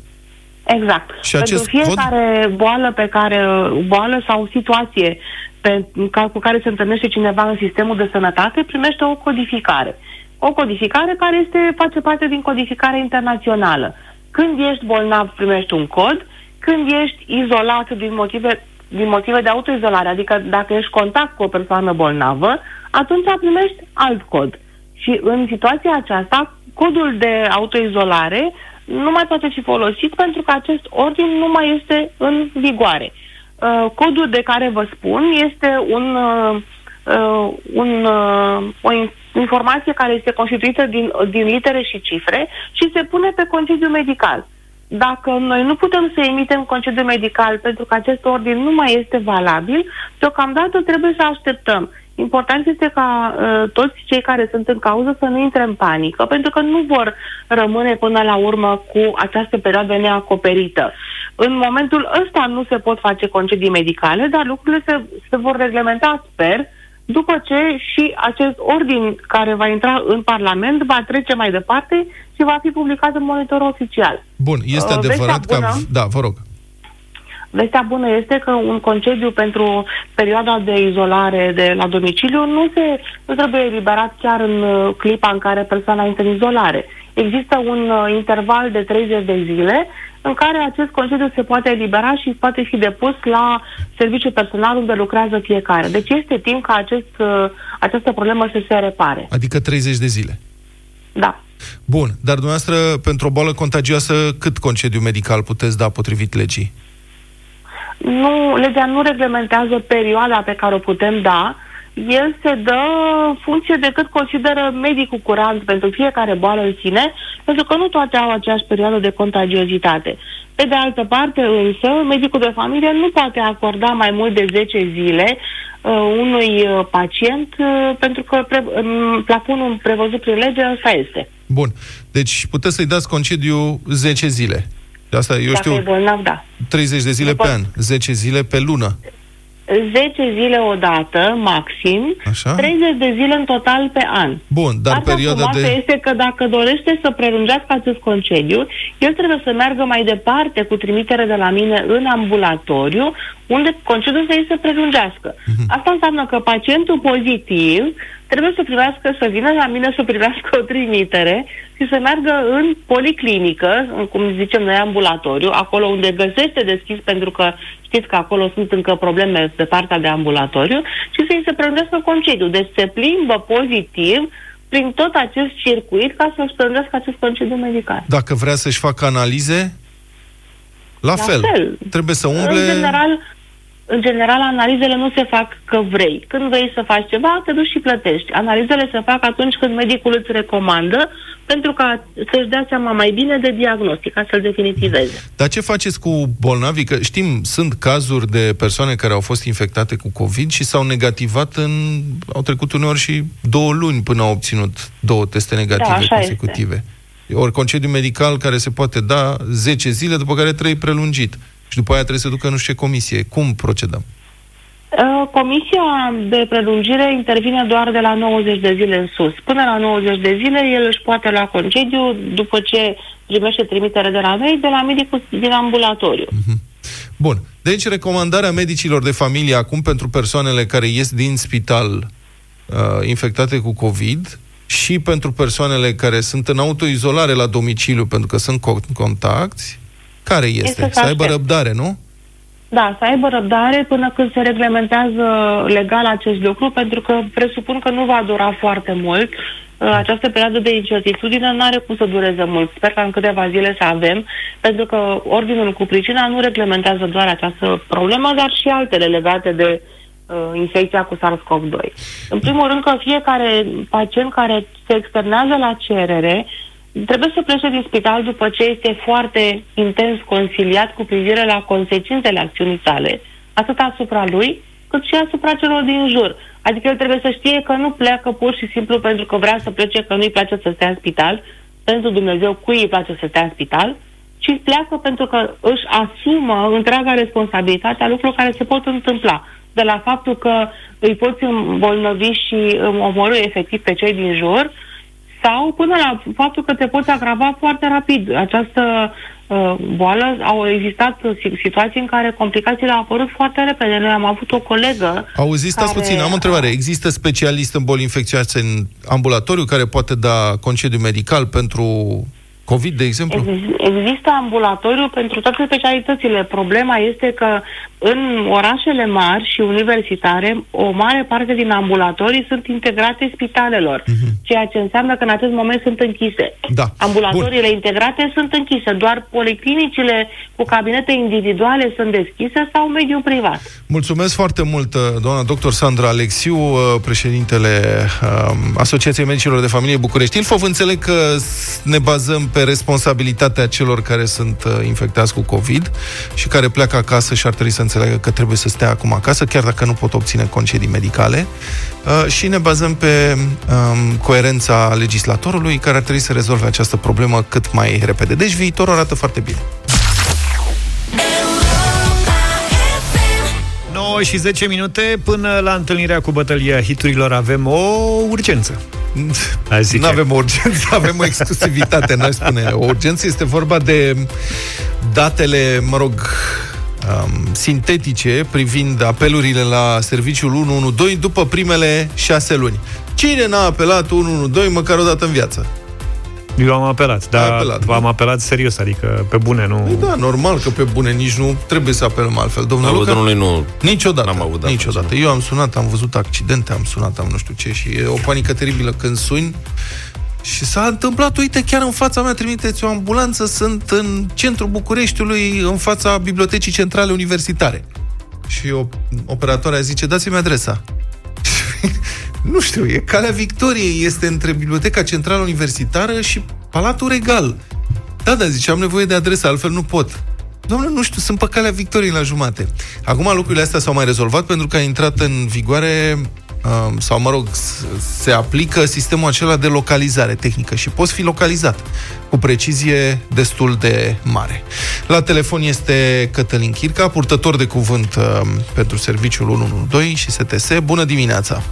Exact. Și acest Pentru fiecare cod? boală pe care, boală sau situație pe, ca, cu care se întâlnește cineva în sistemul de sănătate, primește o codificare. O codificare care este, face parte din codificarea internațională. Când ești bolnav, primești un cod, când ești izolat din motive, din motive de autoizolare, adică dacă ești contact cu o persoană bolnavă, atunci primești alt cod. Și în situația aceasta, codul de autoizolare nu mai poate fi folosit pentru că acest ordin nu mai este în vigoare. Uh, codul de care vă spun este un, uh, uh un, uh, o informație care este constituită din, din litere și cifre și se pune pe concediu medical. Dacă noi nu putem să emitem concediu medical pentru că acest ordin nu mai este valabil, deocamdată trebuie să așteptăm. Important este ca uh, toți cei care sunt în cauză să nu intre în panică, pentru că nu vor rămâne până la urmă cu această perioadă neacoperită. În momentul ăsta nu se pot face concedii medicale, dar lucrurile se, se vor reglementa, sper, după ce și acest ordin care va intra în Parlament va trece mai departe și va fi publicat în monitor oficial. Bun, este uh, adevărat că... Da, vă rog. Vestea bună este că un concediu pentru perioada de izolare de la domiciliu nu, se, nu trebuie eliberat chiar în uh, clipa în care persoana intră în izolare. Există un uh, interval de 30 de zile în care acest concediu se poate elibera și poate fi depus la serviciul personal unde lucrează fiecare. Deci este timp ca acest, uh, această problemă să se repare. Adică 30 de zile. Da. Bun, dar dumneavoastră, pentru o boală contagioasă, cât concediu medical puteți da potrivit legii? nu, legea nu reglementează perioada pe care o putem da, el se dă funcție de cât consideră medicul curant pentru fiecare boală în sine, pentru că nu toate au aceeași perioadă de contagiozitate. Pe de altă parte, însă, medicul de familie nu poate acorda mai mult de 10 zile uh, unui uh, pacient, uh, pentru că pre- um, plafonul prevăzut prin lege ăsta este. Bun. Deci puteți să-i dați concediu 10 zile. De asta, eu Dacă știu, e bolnav, da. 30 de zile pe an, 10 zile pe lună. 10 zile odată, maxim, Așa? 30 de zile în total pe an. Bun, dar Partea perioada de... este că dacă dorește să prelungească acest concediu, el trebuie să meargă mai departe cu trimitere de la mine în ambulatoriu, unde concediul să îi se prelungească. Uh-huh. Asta înseamnă că pacientul pozitiv trebuie să privească, să vină la mine să privească o trimitere și să meargă în policlinică, cum zicem noi, ambulatoriu, acolo unde găsește deschis, pentru că știți că acolo sunt încă probleme pe partea de ambulatoriu, și să-i se prelungească concediu. Deci se plimbă pozitiv prin tot acest circuit ca să-și prelungească acest concediu medical. Dacă vrea să-și facă analize, la, la fel. fel. Trebuie să umble... În general, în general, analizele nu se fac că vrei. Când vrei să faci ceva, te duci și plătești. Analizele se fac atunci când medicul îți recomandă, pentru ca să-și dea seama mai bine de diagnostic, ca să-l definitiveze. Dar ce faceți cu bolnavii? Că știm, sunt cazuri de persoane care au fost infectate cu COVID și s-au negativat în... au trecut uneori și două luni până au obținut două teste negative da, consecutive. Este. Ori concediu medical care se poate da 10 zile, după care 3 prelungit și după aia trebuie să ducă nu știu ce comisie. Cum procedăm? Uh, comisia de prelungire intervine doar de la 90 de zile în sus. Până la 90 de zile el își poate lua concediu după ce primește trimitere de la noi, de la medicul din ambulatoriu. Uh-huh. Bun. Deci recomandarea medicilor de familie acum pentru persoanele care ies din spital uh, infectate cu COVID și pentru persoanele care sunt în autoizolare la domiciliu pentru că sunt contacti, care este? este să aibă răbdare, nu? Da, să aibă răbdare până când se reglementează legal acest lucru, pentru că presupun că nu va dura foarte mult. Uh, această perioadă de incertitudine nu are cum să dureze mult. Sper că în câteva zile să avem, pentru că ordinul cu pricina nu reglementează doar această problemă, dar și altele legate de uh, infecția cu SARS-CoV-2. În primul rând că fiecare pacient care se externează la cerere trebuie să plece din spital după ce este foarte intens consiliat cu privire la consecințele acțiunii sale, atât asupra lui, cât și asupra celor din jur. Adică el trebuie să știe că nu pleacă pur și simplu pentru că vrea să plece, că nu-i place să stea în spital, pentru Dumnezeu cui îi place să stea în spital, ci pleacă pentru că își asumă întreaga responsabilitate a lucrurilor care se pot întâmpla. De la faptul că îi poți îmbolnăvi și omorâ efectiv pe cei din jur, sau până la faptul că te poți agrava foarte rapid. Această uh, boală, au existat uh, si- situații în care complicațiile au apărut foarte repede. Noi am avut o colegă Auzi, stați care- puțin, am o întrebare. Există specialist în boli infecțioase în ambulatoriu care poate da concediu medical pentru COVID, de exemplu? Ex- Există ambulatoriu pentru toate specialitățile. Problema este că în orașele mari și universitare, o mare parte din ambulatorii sunt integrate spitalelor, ceea ce înseamnă că în acest moment sunt închise. Mhm. Da. Ambulatoriile integrate sunt închise, doar policlinicile cu cabinete individuale sunt deschise sau mediul privat. Mulțumesc foarte mult, uh, doamna doctor Sandra Alexiu, uh, președintele um, Asociației Medicilor de Familie București. Ilfov, înțeleg că s- ne bazăm pe responsabilitatea celor care sunt uh, infectați cu COVID și care pleacă acasă și ar trebui să înțeleagă că trebuie să stea acum acasă, chiar dacă nu pot obține concedii medicale. Uh, și ne bazăm pe um, coerența legislatorului care ar trebui să rezolve această problemă cât mai repede. Deci viitorul arată foarte bine. 9 și 10 minute până la întâlnirea cu bătălia hiturilor avem o urgență. Aș zice. Nu avem o urgență, avem o exclusivitate, n-aș spune. O urgență este vorba de datele, mă rog, um, sintetice privind apelurile la serviciul 112 după primele șase luni. Cine n-a apelat 112 măcar o dată în viață? Eu am apelat, dar apelat, am nu? apelat serios, adică pe bune, nu... Păi da, normal că pe bune nici nu trebuie să apelăm altfel. Domnul Alu, Luca? domnului nu... Niciodată, N-am avut de-a niciodată. face, Eu am sunat, am văzut accidente, am sunat, am nu știu ce și e o panică teribilă când suni și s-a întâmplat, uite, chiar în fața mea, trimiteți o ambulanță, sunt în centrul Bucureștiului, în fața Bibliotecii Centrale Universitare. Și o, operatoarea zice, dați-mi adresa. nu știu, e Calea Victoriei, este între Biblioteca Centrală Universitară și Palatul Regal. Da, da, zice, am nevoie de adresă, altfel nu pot. Doamne, nu știu, sunt pe calea victoriei la jumate. Acum lucrurile astea s-au mai rezolvat pentru că a intrat în vigoare um, sau, mă rog, s- se aplică sistemul acela de localizare tehnică și poți fi localizat cu precizie destul de mare. La telefon este Cătălin Chirca, purtător de cuvânt um, pentru serviciul 112 și STS. Bună dimineața!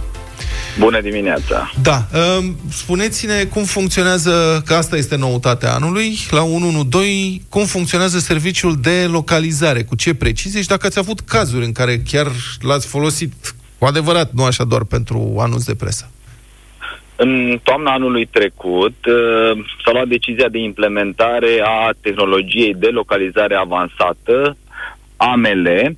Bună dimineața! Da, um, spuneți-ne cum funcționează, că asta este noutatea anului, la 112, cum funcționează serviciul de localizare, cu ce precizie și dacă ați avut cazuri în care chiar l-ați folosit cu adevărat, nu așa doar pentru anunț de presă. În toamna anului trecut uh, s-a luat decizia de implementare a tehnologiei de localizare avansată, AML,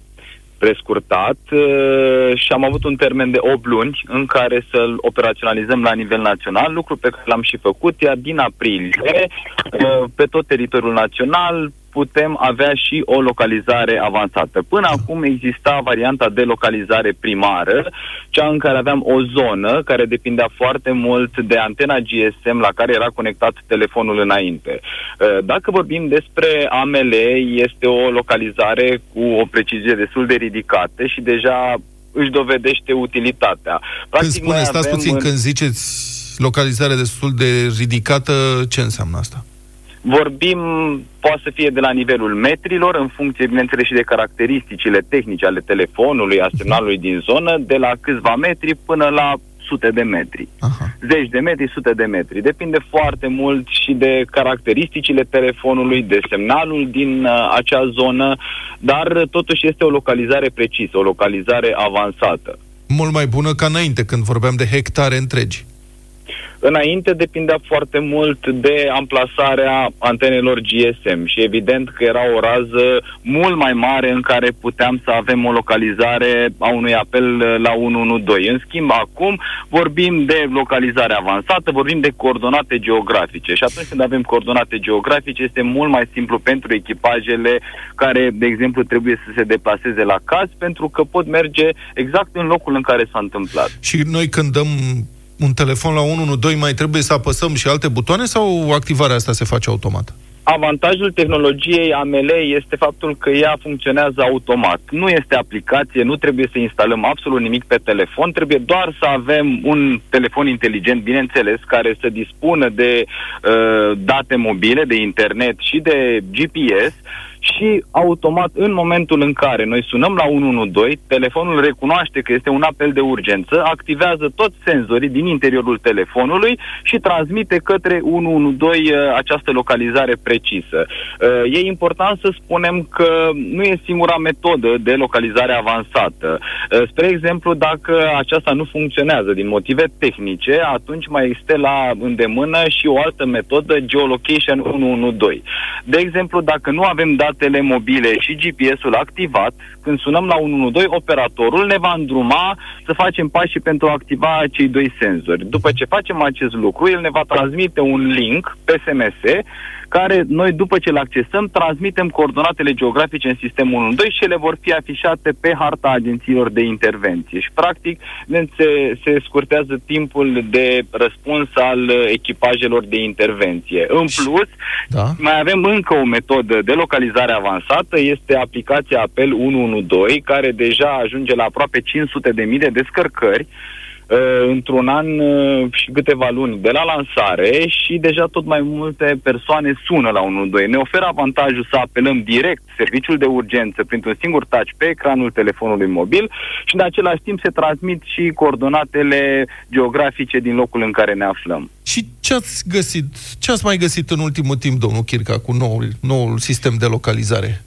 prescurtat, uh, și am avut un termen de 8 luni în care să-l operaționalizăm la nivel național, lucru pe care l-am și făcut, iar din aprilie, uh, pe tot teritoriul național, putem avea și o localizare avansată. Până acum exista varianta de localizare primară, cea în care aveam o zonă care depindea foarte mult de antena GSM la care era conectat telefonul înainte. Uh, Dacă vorbim despre AML, este o localizare cu o precizie destul de ridicată și deja își dovedește utilitatea. Când spune, noi stați avem puțin, în- când ziceți localizare destul de ridicată, ce înseamnă asta? Vorbim, poate să fie de la nivelul metrilor, în funcție, bineînțeles, și de caracteristicile tehnice ale telefonului, a semnalului din zonă, de la câțiva metri până la sute de metri. Aha. Zeci de metri, sute de metri. Depinde foarte mult și de caracteristicile telefonului, de semnalul din uh, acea zonă, dar uh, totuși este o localizare precisă, o localizare avansată. Mult mai bună ca înainte, când vorbeam de hectare întregi. Înainte depindea foarte mult de amplasarea antenelor GSM și evident că era o rază mult mai mare în care puteam să avem o localizare a unui apel eh, la 112. În schimb, acum vorbim de localizare avansată, vorbim de coordonate geografice și atunci când avem coordonate geografice este mult mai simplu pentru echipajele care, de exemplu, trebuie să se deplaseze la caz pentru că pot merge exact în locul în care s-a întâmplat. Și noi când dăm un telefon la 112, mai trebuie să apăsăm și alte butoane sau activarea asta se face automat? Avantajul tehnologiei AML este faptul că ea funcționează automat. Nu este aplicație, nu trebuie să instalăm absolut nimic pe telefon, trebuie doar să avem un telefon inteligent, bineînțeles, care să dispună de uh, date mobile, de internet și de GPS și automat în momentul în care noi sunăm la 112, telefonul recunoaște că este un apel de urgență, activează toți senzorii din interiorul telefonului și transmite către 112 uh, această localizare precisă. Uh, e important să spunem că nu e singura metodă de localizare avansată. Uh, spre exemplu, dacă aceasta nu funcționează din motive tehnice, atunci mai este la îndemână și o altă metodă, geolocation 112. De exemplu, dacă nu avem datele mobile și GPS-ul activat, când sunăm la 112, operatorul ne va îndruma să facem pașii pentru a activa cei doi senzori. După ce facem acest lucru, el ne va transmite un link pe SMS care noi, după ce le accesăm, transmitem coordonatele geografice în sistemul 1 și ele vor fi afișate pe harta agențiilor de intervenție. Și, practic, se, se scurtează timpul de răspuns al echipajelor de intervenție. În plus, da. mai avem încă o metodă de localizare avansată, este aplicația Apel 112, care deja ajunge la aproape 500.000 de descărcări, uh, într-un an uh, și câteva luni de la lansare și deja tot mai multe persoane sună la 112. Ne oferă avantajul să apelăm direct serviciul de urgență printr-un singur touch pe ecranul telefonului mobil și în același timp se transmit și coordonatele geografice din locul în care ne aflăm. Și ce ați găsit, ce ați mai găsit în ultimul timp, domnul Chirca, cu noul, noul sistem de localizare?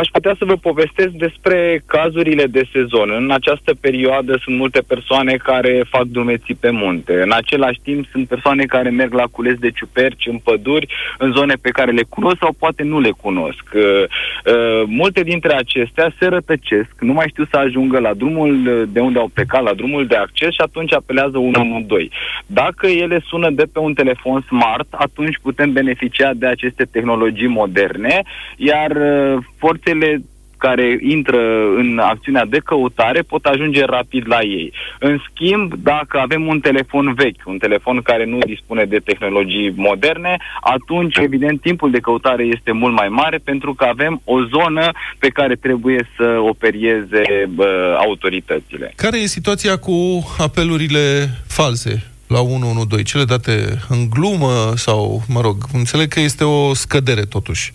Aș putea să vă povestesc despre cazurile de sezon. În această perioadă sunt multe persoane care fac drumeții pe munte. În același timp sunt persoane care merg la cules de ciuperci în păduri, în zone pe care le cunosc sau poate nu le cunosc. Uh, uh, multe dintre acestea se rătăcesc, nu mai știu să ajungă la drumul de unde au plecat, la drumul de acces și atunci apelează 112. Dacă ele sună de pe un telefon smart, atunci putem beneficia de aceste tehnologii moderne, iar uh, forțele care intră în acțiunea de căutare pot ajunge rapid la ei. În schimb, dacă avem un telefon vechi, un telefon care nu dispune de tehnologii moderne, atunci, evident, timpul de căutare este mult mai mare pentru că avem o zonă pe care trebuie să o perieze bă, autoritățile. Care e situația cu apelurile false? la 112, cele date în glumă sau, mă rog, înțeleg că este o scădere totuși.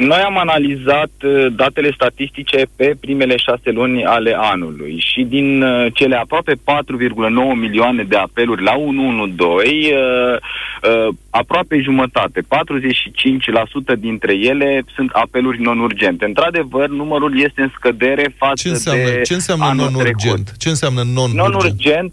Noi am analizat uh, datele statistice pe primele șase luni ale anului și din uh, cele aproape 4,9 milioane de apeluri la 112, uh, aproape jumătate, 45% dintre ele sunt apeluri non-urgente. Într-adevăr, numărul este în scădere față ce înseamnă, de Ce înseamnă non-urgent? Ce înseamnă non-urgent? Non-urgent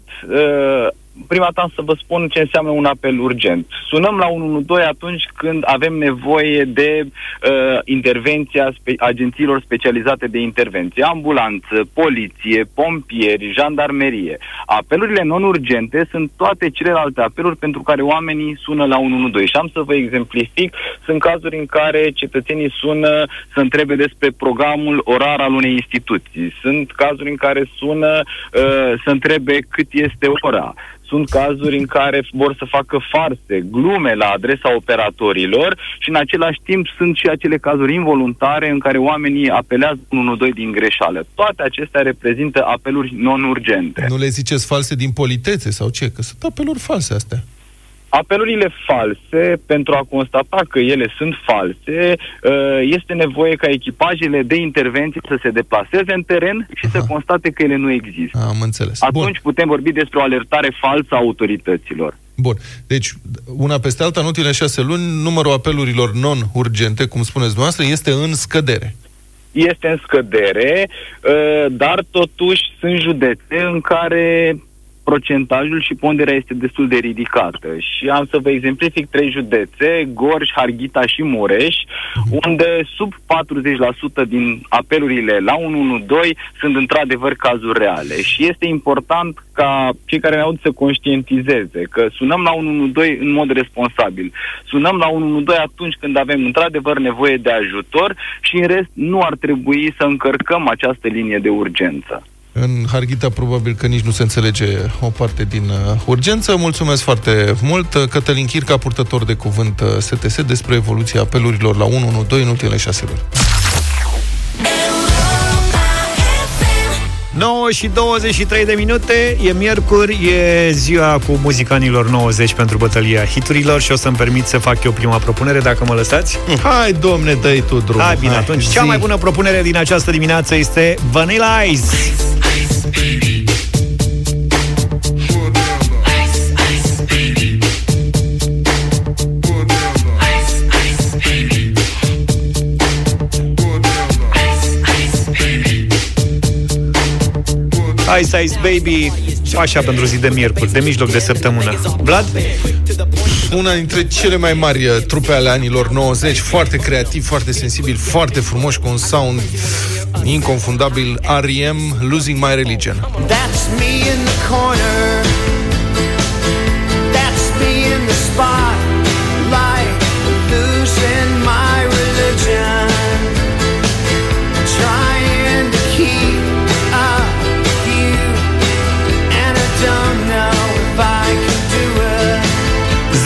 prima dată să vă spun ce înseamnă un apel urgent. Sunăm la 112 atunci când avem nevoie de uh, intervenția spe- agențiilor specializate de intervenție, ambulanță, poliție, pompieri, jandarmerie. Apelurile non-urgente sunt toate celelalte apeluri pentru care oamenii sună la 112. Și am să vă exemplific, sunt cazuri în care cetățenii sună să întrebe despre programul orar al unei instituții. Sunt cazuri în care sună uh, să întrebe cât este ora sunt cazuri în care vor să facă farse, glume la adresa operatorilor și în același timp sunt și acele cazuri involuntare în care oamenii apelează 112 din greșeală. Toate acestea reprezintă apeluri non-urgente. Nu le ziceți false din politețe sau ce? Că sunt apeluri false astea. Apelurile false, pentru a constata că ele sunt false, uh, este nevoie ca echipajele de intervenție să se deplaseze în teren și Aha. să constate că ele nu există. Am înțeles. Atunci Bun. putem vorbi despre o alertare falsă a autorităților. Bun. Deci, una peste alta, în ultimele șase luni, numărul apelurilor non-urgente, cum spuneți dumneavoastră, este în scădere este în scădere, uh, dar totuși sunt județe în care procentajul și ponderea este destul de ridicată. Și am să vă exemplific trei județe, Gorj, Harghita și Mureș, unde sub 40% din apelurile la 112 sunt într-adevăr cazuri reale. Și este important ca cei care ne aud să conștientizeze că sunăm la 112 în mod responsabil. Sunăm la 112 atunci când avem într-adevăr nevoie de ajutor și în rest nu ar trebui să încărcăm această linie de urgență. În Harghita probabil că nici nu se înțelege o parte din uh, urgență. Mulțumesc foarte mult. Cătălin Chirca, purtător de cuvânt STS, uh, despre evoluția apelurilor la 112 în ultimele șase luni. 9 și 23 de minute, e miercuri, e ziua cu muzica anilor 90 pentru bătălia hiturilor și o să-mi permit să fac eu prima propunere, dacă mă lăsați. Hai, domne, dă tu drumul. Hai, bine, atunci. zi. Cea mai bună propunere din această dimineață este Vanilla Ice. Ice Ice Baby Așa pentru zi de miercuri, de mijloc de săptămână Vlad? Una dintre cele mai mari uh, trupe ale anilor 90, foarte creativ, foarte sensibil, foarte frumos, cu un sound inconfundabil, R.E.M. Losing My Religion. That's me in the corner.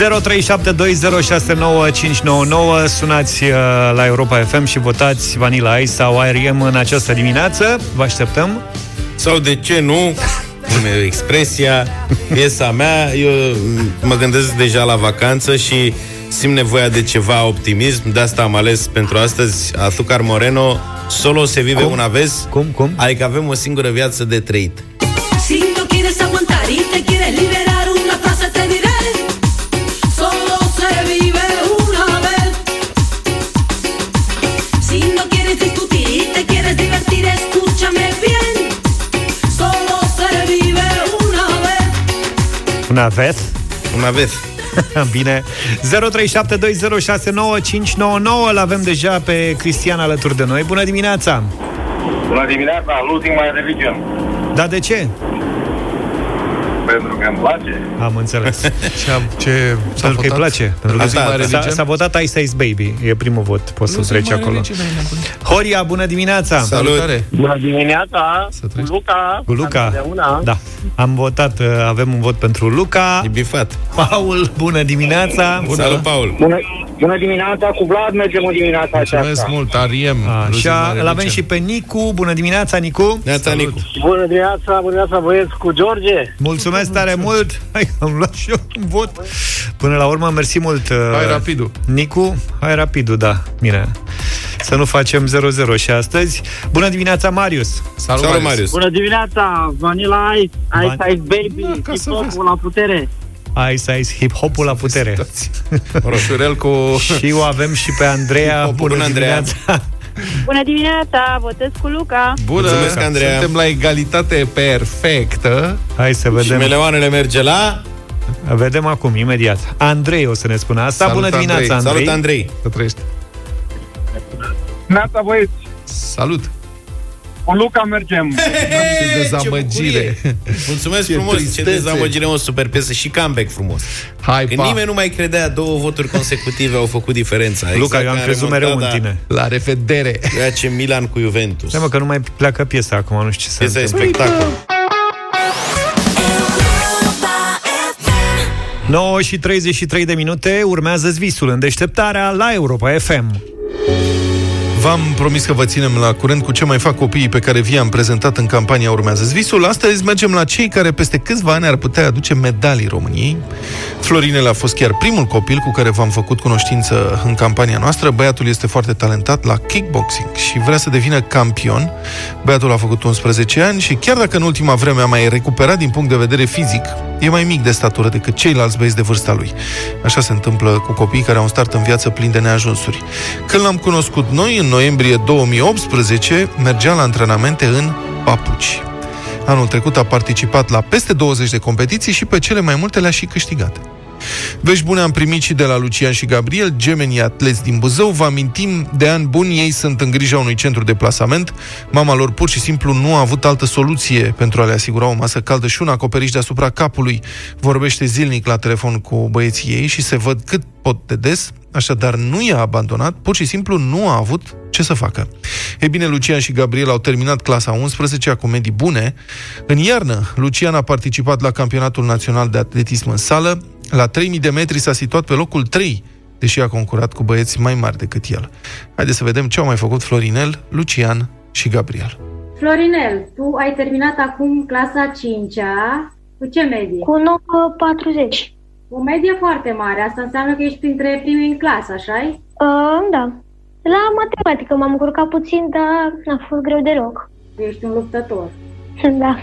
0372069599 Sunați uh, la Europa FM și votați Vanilla Ice sau R.E.M. în această dimineață Vă așteptăm Sau de ce nu? Cum e expresia, piesa mea, eu mă gândesc deja la vacanță și simt nevoia de ceva optimism, de asta am ales pentru astăzi Azucar Moreno, Solo se vive Cum? una vez, Cum, cum? adică avem o singură viață de trăit. Si no quieres aguantar y te quieres liberar, Una vez Una vez. Bine 0372069599 L-avem deja pe Cristian alături de noi Bună dimineața Bună dimineața, Losing My Religion. Dar de ce? Pentru că îmi place. Am înțeles Ce, am- ce s-a Pentru că îi votat? place Pentru că Losing My s-a, Religion? s-a votat Ice Ice Baby E primul vot Poți să Losing treci My acolo Religion, ai nebunit. Horia, bună dimineața Salut. Salutare! Bună dimineața, Să treci. cu Luca. Cu Luca Întotdeauna. Da, am votat uh, Avem un vot pentru Luca E bifat. Paul, bună dimineața Bună. Salut, Paul. Bună, bună dimineața, cu Vlad mergem o dimineața Mulțumesc aceasta. mult, R.E.M. Losing Așa, My îl avem Religion. și pe Nicu Bună dimineața, Nicu Neața, Nicu. Bună dimineața, bună dimineața băieți cu George. Mulțumesc tare mult Hai, am luat și eu un vot Până la urmă, mersi mult uh, Hai rapidul. Nicu, hai rapidul, da, bine Să nu facem 0-0 și astăzi Bună dimineața, Marius Salut, Salut, Marius. Marius. Bună dimineața, Vanilla Ice, Ice Van- Ice Baby, ca să hip-hop la putere. Ice Ice Hip Hopul la putere Roșurel cu... Și o avem și pe Andreea Hip-hopul. Bună Bună, Andreea. dimineața Bună dimineața, votez cu Luca. Bună, Mulțumesc, Andreea. suntem la egalitate perfectă. Hai să Și vedem meleoanele merge la... Vedem acum, imediat Andrei o să ne spună asta Salut, Bună dimineața, Andrei. Andrei, Salut, Andrei. Să trăiești. Neața băieți, Salut! cu Luca mergem. Ce dezamăgire! Mulțumesc Ce frumos, ce tristețe. dezamăgire, o super piesă și comeback frumos. Hai, Când pa! nimeni nu mai credea, două voturi consecutive au făcut diferența. Luca, Exact eu am ca crezut mereu în remontada tine La revedere! Ceea ce Milan cu Juventus. Stai mă că nu mai pleacă piesa acum, nu știu ce se Piesa e întâmplă spectacol. 9 și 33 de minute urmează visul în deșteptarea la Europa FM. V-am promis că vă ținem la curent cu ce mai fac copiii pe care vi-am prezentat în campania Urmează Visul. Astăzi mergem la cei care peste câțiva ani ar putea aduce medalii României. Florinel a fost chiar primul copil cu care v-am făcut cunoștință în campania noastră. Băiatul este foarte talentat la kickboxing și vrea să devină campion. Băiatul a făcut 11 ani și chiar dacă în ultima vreme a mai recuperat din punct de vedere fizic, e mai mic de statură decât ceilalți băieți de vârsta lui. Așa se întâmplă cu copiii care au un start în viață plin de neajunsuri. Când l-am cunoscut noi, în noiembrie 2018, mergea la antrenamente în Papuci. Anul trecut a participat la peste 20 de competiții și pe cele mai multe le-a și câștigat. Vești bune am primit și de la Lucian și Gabriel, gemenii atleți din Buzău. Vă amintim, de ani buni, ei sunt în grija unui centru de plasament. Mama lor pur și simplu nu a avut altă soluție pentru a le asigura o masă caldă și un acoperiș deasupra capului. Vorbește zilnic la telefon cu băieții ei și se văd cât pot de des, așadar nu i-a abandonat, pur și simplu nu a avut ce să facă. Ei bine, Lucian și Gabriel au terminat clasa 11 cu medii bune. În iarnă, Lucian a participat la campionatul național de atletism în sală. La 3000 de metri s-a situat pe locul 3, deși a concurat cu băieți mai mari decât el. Haideți să vedem ce au mai făcut Florinel, Lucian și Gabriel. Florinel, tu ai terminat acum clasa 5-a. Cu ce medie? Cu 9,40. O medie foarte mare. Asta înseamnă că ești printre primii în clasă, așa-i? Uh, da. La matematică m-am încurcat puțin, dar n-a fost greu deloc. Ești un luptător. da.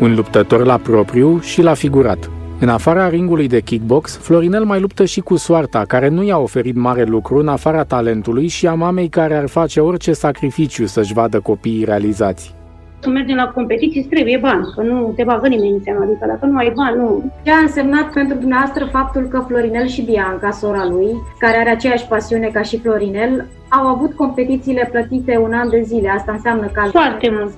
Un luptător la propriu și la figurat. În afara ringului de kickbox, Florinel mai luptă și cu soarta, care nu i-a oferit mare lucru în afara talentului și a mamei care ar face orice sacrificiu să-și vadă copiii realizați. Să mergem la competiții, îți trebuie bani, că nu te bagă nimeni în seama, adică dacă nu ai bani, nu. Ce a însemnat pentru dumneavoastră faptul că Florinel și Bianca, sora lui, care are aceeași pasiune ca și Florinel, au avut competițiile plătite un an de zile. Asta înseamnă că Foarte mult,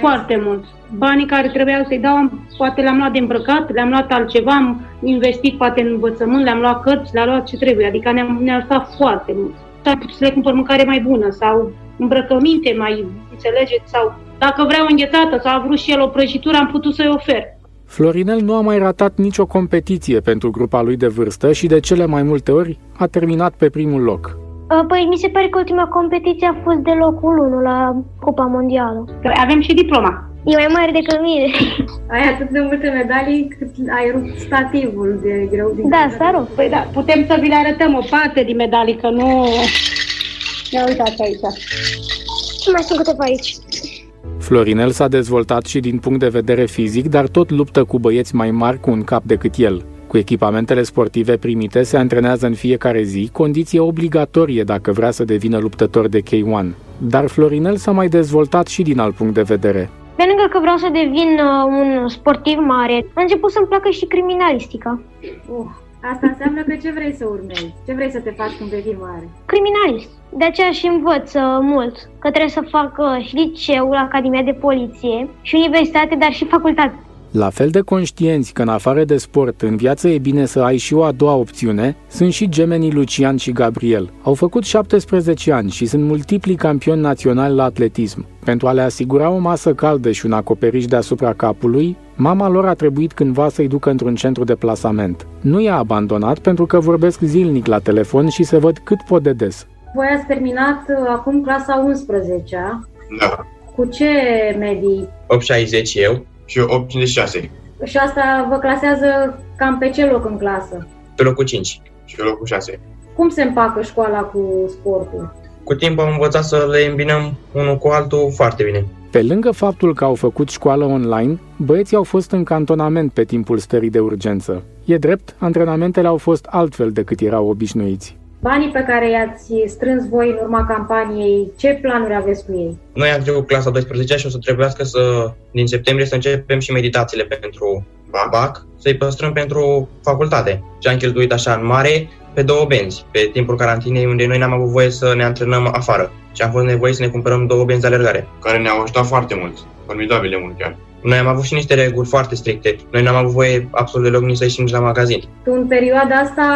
foarte mult. Banii care trebuiau să-i dau, am- poate le-am luat de îmbrăcat, le-am luat altceva, am investit poate în învățământ, le-am luat cărți, le-am luat ce trebuie, adică ne-am, ne-a ajutat foarte mult. Sau am putut să le cumpăr mâncare mai bună sau îmbrăcăminte mai, înțelegeți, sau dacă vreau o înghețată sau a vrut și el o prăjitură, am putut să-i ofer. Florinel nu a mai ratat nicio competiție pentru grupa lui de vârstă și de cele mai multe ori a terminat pe primul loc. Uh, Păi mi se pare că ultima competiție a fost de locul 1 la Cupa Mondială. Avem și diploma. E mai mare decât mine. Ai atât de multe medalii cât ai rupt stativul de greu din Da, s-a rupt. Păi da, putem să vi le arătăm o parte din medalii, că nu... Ia uitați aici. Mai sunt câteva aici. Florinel s-a dezvoltat și din punct de vedere fizic, dar tot luptă cu băieți mai mari cu un cap decât el. Cu echipamentele sportive primite se antrenează în fiecare zi, condiție obligatorie dacă vrea să devină luptător de K1. Dar Florinel s-a mai dezvoltat și din alt punct de vedere. Pe lângă că vreau să devin uh, un sportiv mare, a început să-mi placă și criminalistica. Uh, asta înseamnă că ce vrei să urmezi? Ce vrei să te faci când vei fi mare? Criminalist. De aceea și învăț uh, mult, că trebuie să fac uh, și liceu, Academia de Poliție, și universitate, dar și facultate. La fel de conștienți că în afară de sport, în viață e bine să ai și o a doua opțiune, sunt și gemenii Lucian și Gabriel. Au făcut 17 ani și sunt multipli campioni naționali la atletism. Pentru a le asigura o masă caldă și un acoperiș deasupra capului, mama lor a trebuit cândva să-i ducă într-un centru de plasament. Nu i-a abandonat pentru că vorbesc zilnic la telefon și se văd cât pot de des. Voi ați terminat uh, acum clasa 11 Da. Cu ce medii? 8,60 eu și eu 8,56. Și asta vă clasează cam pe ce loc în clasă? Pe locul 5 și eu locul 6. Cum se împacă școala cu sportul? Cu timp am învățat să le îmbinăm unul cu altul foarte bine. Pe lângă faptul că au făcut școală online, băieții au fost în cantonament pe timpul stării de urgență. E drept, antrenamentele au fost altfel decât erau obișnuiți. Banii pe care i-ați strâns voi în urma campaniei, ce planuri aveți cu ei? Noi am trecut clasa 12 și o să trebuiască să, din septembrie, să începem și meditațiile pentru BAC, să-i păstrăm pentru facultate. Și am cheltuit așa în mare pe două benzi, pe timpul carantinei, unde noi n-am avut voie să ne antrenăm afară. Și am fost nevoie să ne cumpărăm două benzi de alergare. Care ne-au ajutat foarte mult, formidabile mult chiar. Noi am avut și niște reguli foarte stricte. Noi n-am avut voie absolut deloc nici să ieșim nici la magazin. Tu în perioada asta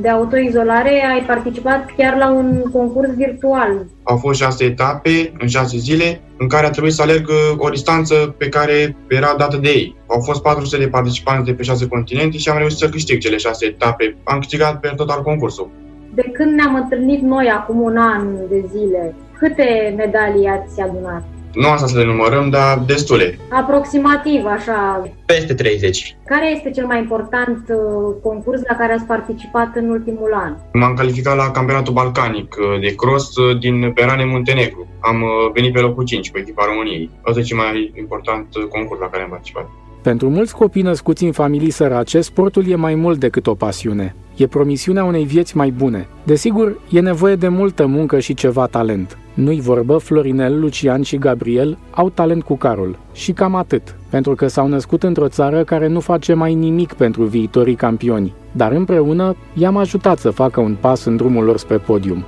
de autoizolare ai participat chiar la un concurs virtual. Au fost șase etape în șase zile în care a trebuit să alerg uh, o distanță pe care era dată de ei. Au fost 400 de participanți de pe șase continente și am reușit să câștig cele șase etape. Am câștigat pe total concursul. De când ne-am întâlnit noi acum un an de zile, câte medalii ați adunat? Nu asta să le numărăm, dar destule. Aproximativ, așa. Peste 30. Care este cel mai important uh, concurs la care ați participat în ultimul an? M-am calificat la campionatul balcanic uh, de cross uh, din Perane, Muntenegru. Am uh, venit pe locul 5 cu echipa României. Asta e cel mai important uh, concurs la care am participat. Pentru mulți copii născuți în familii sărace, sportul e mai mult decât o pasiune. E promisiunea unei vieți mai bune. Desigur, e nevoie de multă muncă și ceva talent. Nu-i vorbă, Florinel, Lucian și Gabriel au talent cu carul. Și cam atât, pentru că s-au născut într-o țară care nu face mai nimic pentru viitorii campioni. Dar împreună i-am ajutat să facă un pas în drumul lor spre podium.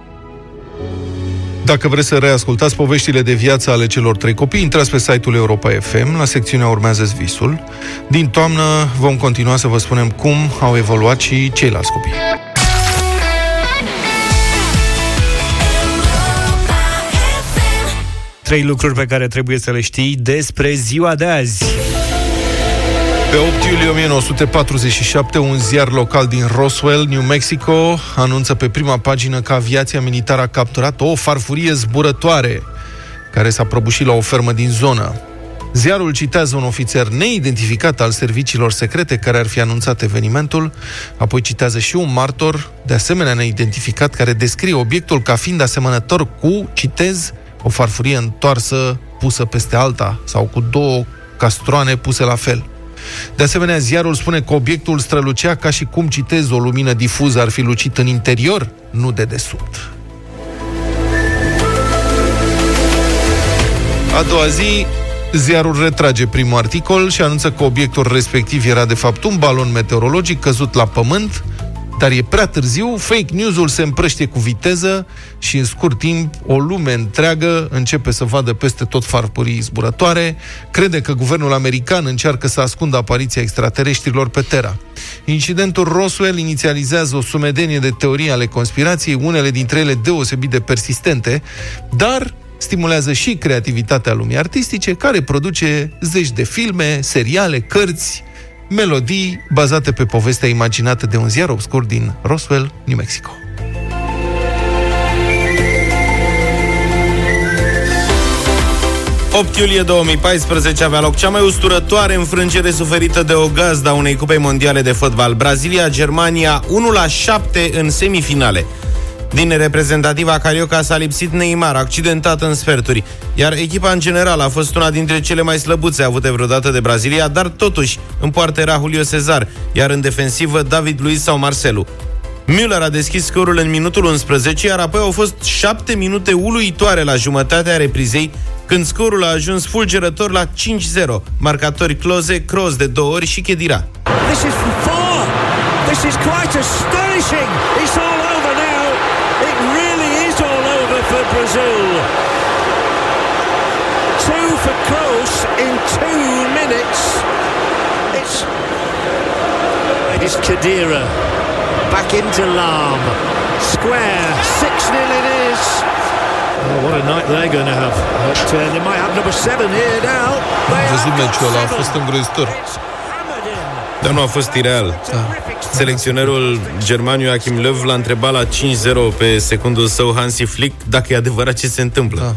Dacă vreți să reascultați poveștile de viață ale celor trei copii, intrați pe site-ul Europa FM, la secțiunea urmează visul. Din toamnă vom continua să vă spunem cum au evoluat și ceilalți copii. Trei lucruri pe care trebuie să le știi despre ziua de azi. Pe 8 iulie 1947, un ziar local din Roswell, New Mexico, anunță pe prima pagină că aviația militară a capturat o farfurie zburătoare care s-a prăbușit la o fermă din zonă. Ziarul citează un ofițer neidentificat al serviciilor secrete care ar fi anunțat evenimentul, apoi citează și un martor, de asemenea neidentificat, care descrie obiectul ca fiind asemănător cu, citez, o farfurie întoarsă pusă peste alta sau cu două castroane puse la fel. De asemenea, ziarul spune că obiectul strălucea ca și cum, citez, o lumină difuză ar fi lucit în interior, nu de desubt. A doua zi, ziarul retrage primul articol și anunță că obiectul respectiv era de fapt un balon meteorologic căzut la pământ, dar e prea târziu, fake news-ul se împrăștie cu viteză și în scurt timp o lume întreagă începe să vadă peste tot farfurii zburătoare, crede că guvernul american încearcă să ascundă apariția extraterestrilor pe Terra. Incidentul Roswell inițializează o sumedenie de teorii ale conspirației, unele dintre ele deosebit de persistente, dar stimulează și creativitatea lumii artistice, care produce zeci de filme, seriale, cărți, melodii bazate pe povestea imaginată de un ziar obscur din Roswell, New Mexico. ...8 iulie 2014 avea loc cea mai usturătoare înfrângere suferită de o gazdă a unei cupe mondiale de fotbal. Brazilia-Germania 1 la 7 în semifinale. Din reprezentativa Carioca s-a lipsit Neymar, accidentat în sferturi, iar echipa în general a fost una dintre cele mai slăbuțe avute vreodată de Brazilia, dar totuși în poartă era Julio Cezar, iar în defensivă David Luiz sau Marcelu. Müller a deschis scorul în minutul 11, iar apoi au fost 7 minute uluitoare la jumătatea reprizei, când scorul a ajuns fulgerător la 5-0, marcatori Cloze, Kroos de două ori și Chedira. This is from far. This is quite astonishing. It's all over now. It really is all over for Brazil. Two for Kroos in two minutes. It's it is Kadira back into Lam. Square 6-0 it is. Oh, what a night they're going to have. But, uh, they might have number seven here now. They Am văzut have got ăla, a seven. fost îngrozitor. Dar nu a fost ireal. Da. Selecționerul german Joachim Löw l-a întrebat la 5-0 pe secundul său Hansi Flick dacă e adevărat ce se întâmplă. Da.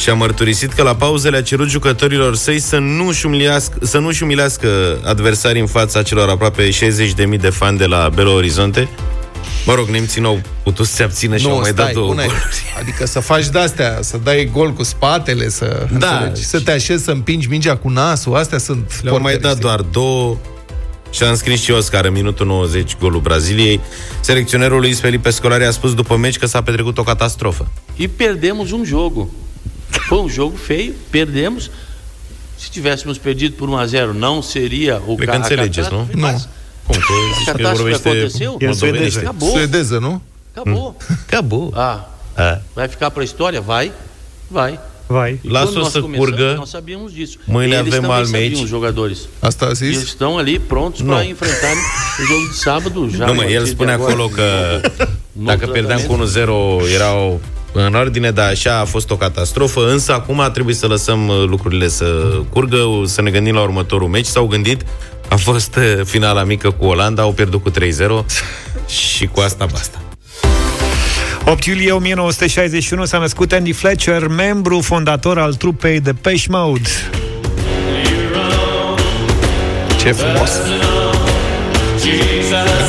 Și a mărturisit că la pauză le-a cerut jucătorilor săi să nu-și umilească, să nu-și umilească adversarii în fața celor aproape 60.000 de fani de la Belo Horizonte. Mă rog, nemții n-au putut să se abțină și au mai dat două bună e. goluri. Adică să faci de-astea, să dai gol cu spatele, să, Da. înțelegi, să te așezi, să împingi mingea cu nasul, astea sunt Le-au mai dat porteristice. doar două și a înscris și Oscar în minutul 90 golul Braziliei. Selecționerul Luis Felipe Scolari a spus după meci că s-a petrecut o catastrofă. E perdemos um jogo. Foi um jogo feio, perdemos. Se tivéssemos perdido por 1 a 0, não seria o Cred că înțelegeți, nu? catástrofe, Nu. Cum? Că zici că vorbește aconteceu? moldovenește. Acabou. Suedeză, nu? Acabou. Acabou. Ah, A. vai ficar para a história? Vai. Vai. Vai. E Lasă-o quando nós să começamos, curgă. Nós sabíamos disso. Mâine Eles avem também alt sabiam, meci. os jogadores. Asta a E eles zis? estão ali prontos Nu. para enfrentar o jogo de sábado já. Nu, a mă, el partir de spune agora. acolo că dacă pierdeam cu 1-0 erau în ordine, dar așa a fost o catastrofă, însă acum trebuie să lăsăm uh, lucrurile să curgă, să ne gândim la următorul meci. S-au gândit, a fost uh, finala mică cu Olanda, au pierdut cu 3-0 și cu asta basta. 8 iulie 1961 s-a născut Andy Fletcher, membru fondator al trupei de Depeche Mode. Ce frumos!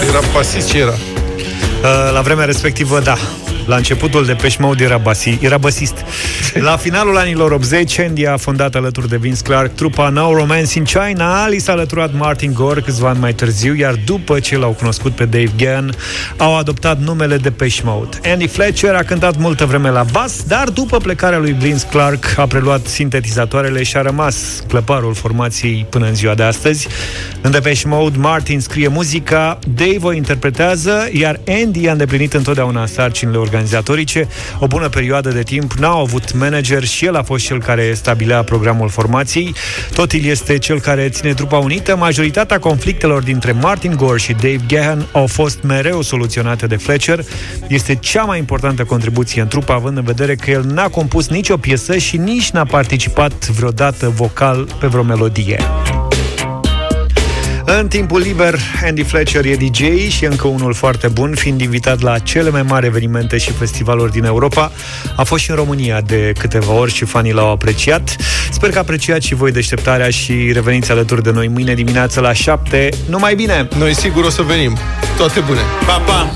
Era pasist, ce era? Uh, La vremea respectivă, da. La începutul de Depeche Mode era, basi, era basist. La finalul anilor 80, Andy a fondat alături de Vince Clark trupa No Romance in China. Li s-a alăturat Martin Gore câțiva ani mai târziu, iar după ce l-au cunoscut pe Dave Gann, au adoptat numele Depeche Mode. Andy Fletcher a cântat multă vreme la bas, dar după plecarea lui Vince Clark a preluat sintetizatoarele și a rămas clăparul formației până în ziua de astăzi. În Depeche Mode, Martin scrie muzica, Dave o interpretează, iar Andy a îndeplinit întotdeauna sarcinile organizatorice. O bună perioadă de timp n-au avut manager și el a fost cel care stabilea programul formației. Tot el este cel care ține trupa unită. Majoritatea conflictelor dintre Martin Gore și Dave Gahan au fost mereu soluționate de Fletcher. Este cea mai importantă contribuție în trupă, având în vedere că el n-a compus nicio piesă și nici n-a participat vreodată vocal pe vreo melodie. În timpul liber, Andy Fletcher e DJ și încă unul foarte bun, fiind invitat la cele mai mari evenimente și festivaluri din Europa. A fost și în România de câteva ori și fanii l-au apreciat. Sper că apreciați și voi deșteptarea și reveniți alături de noi mâine dimineață la 7. Numai bine! Noi sigur o să venim. Toate bune! Pa, pa!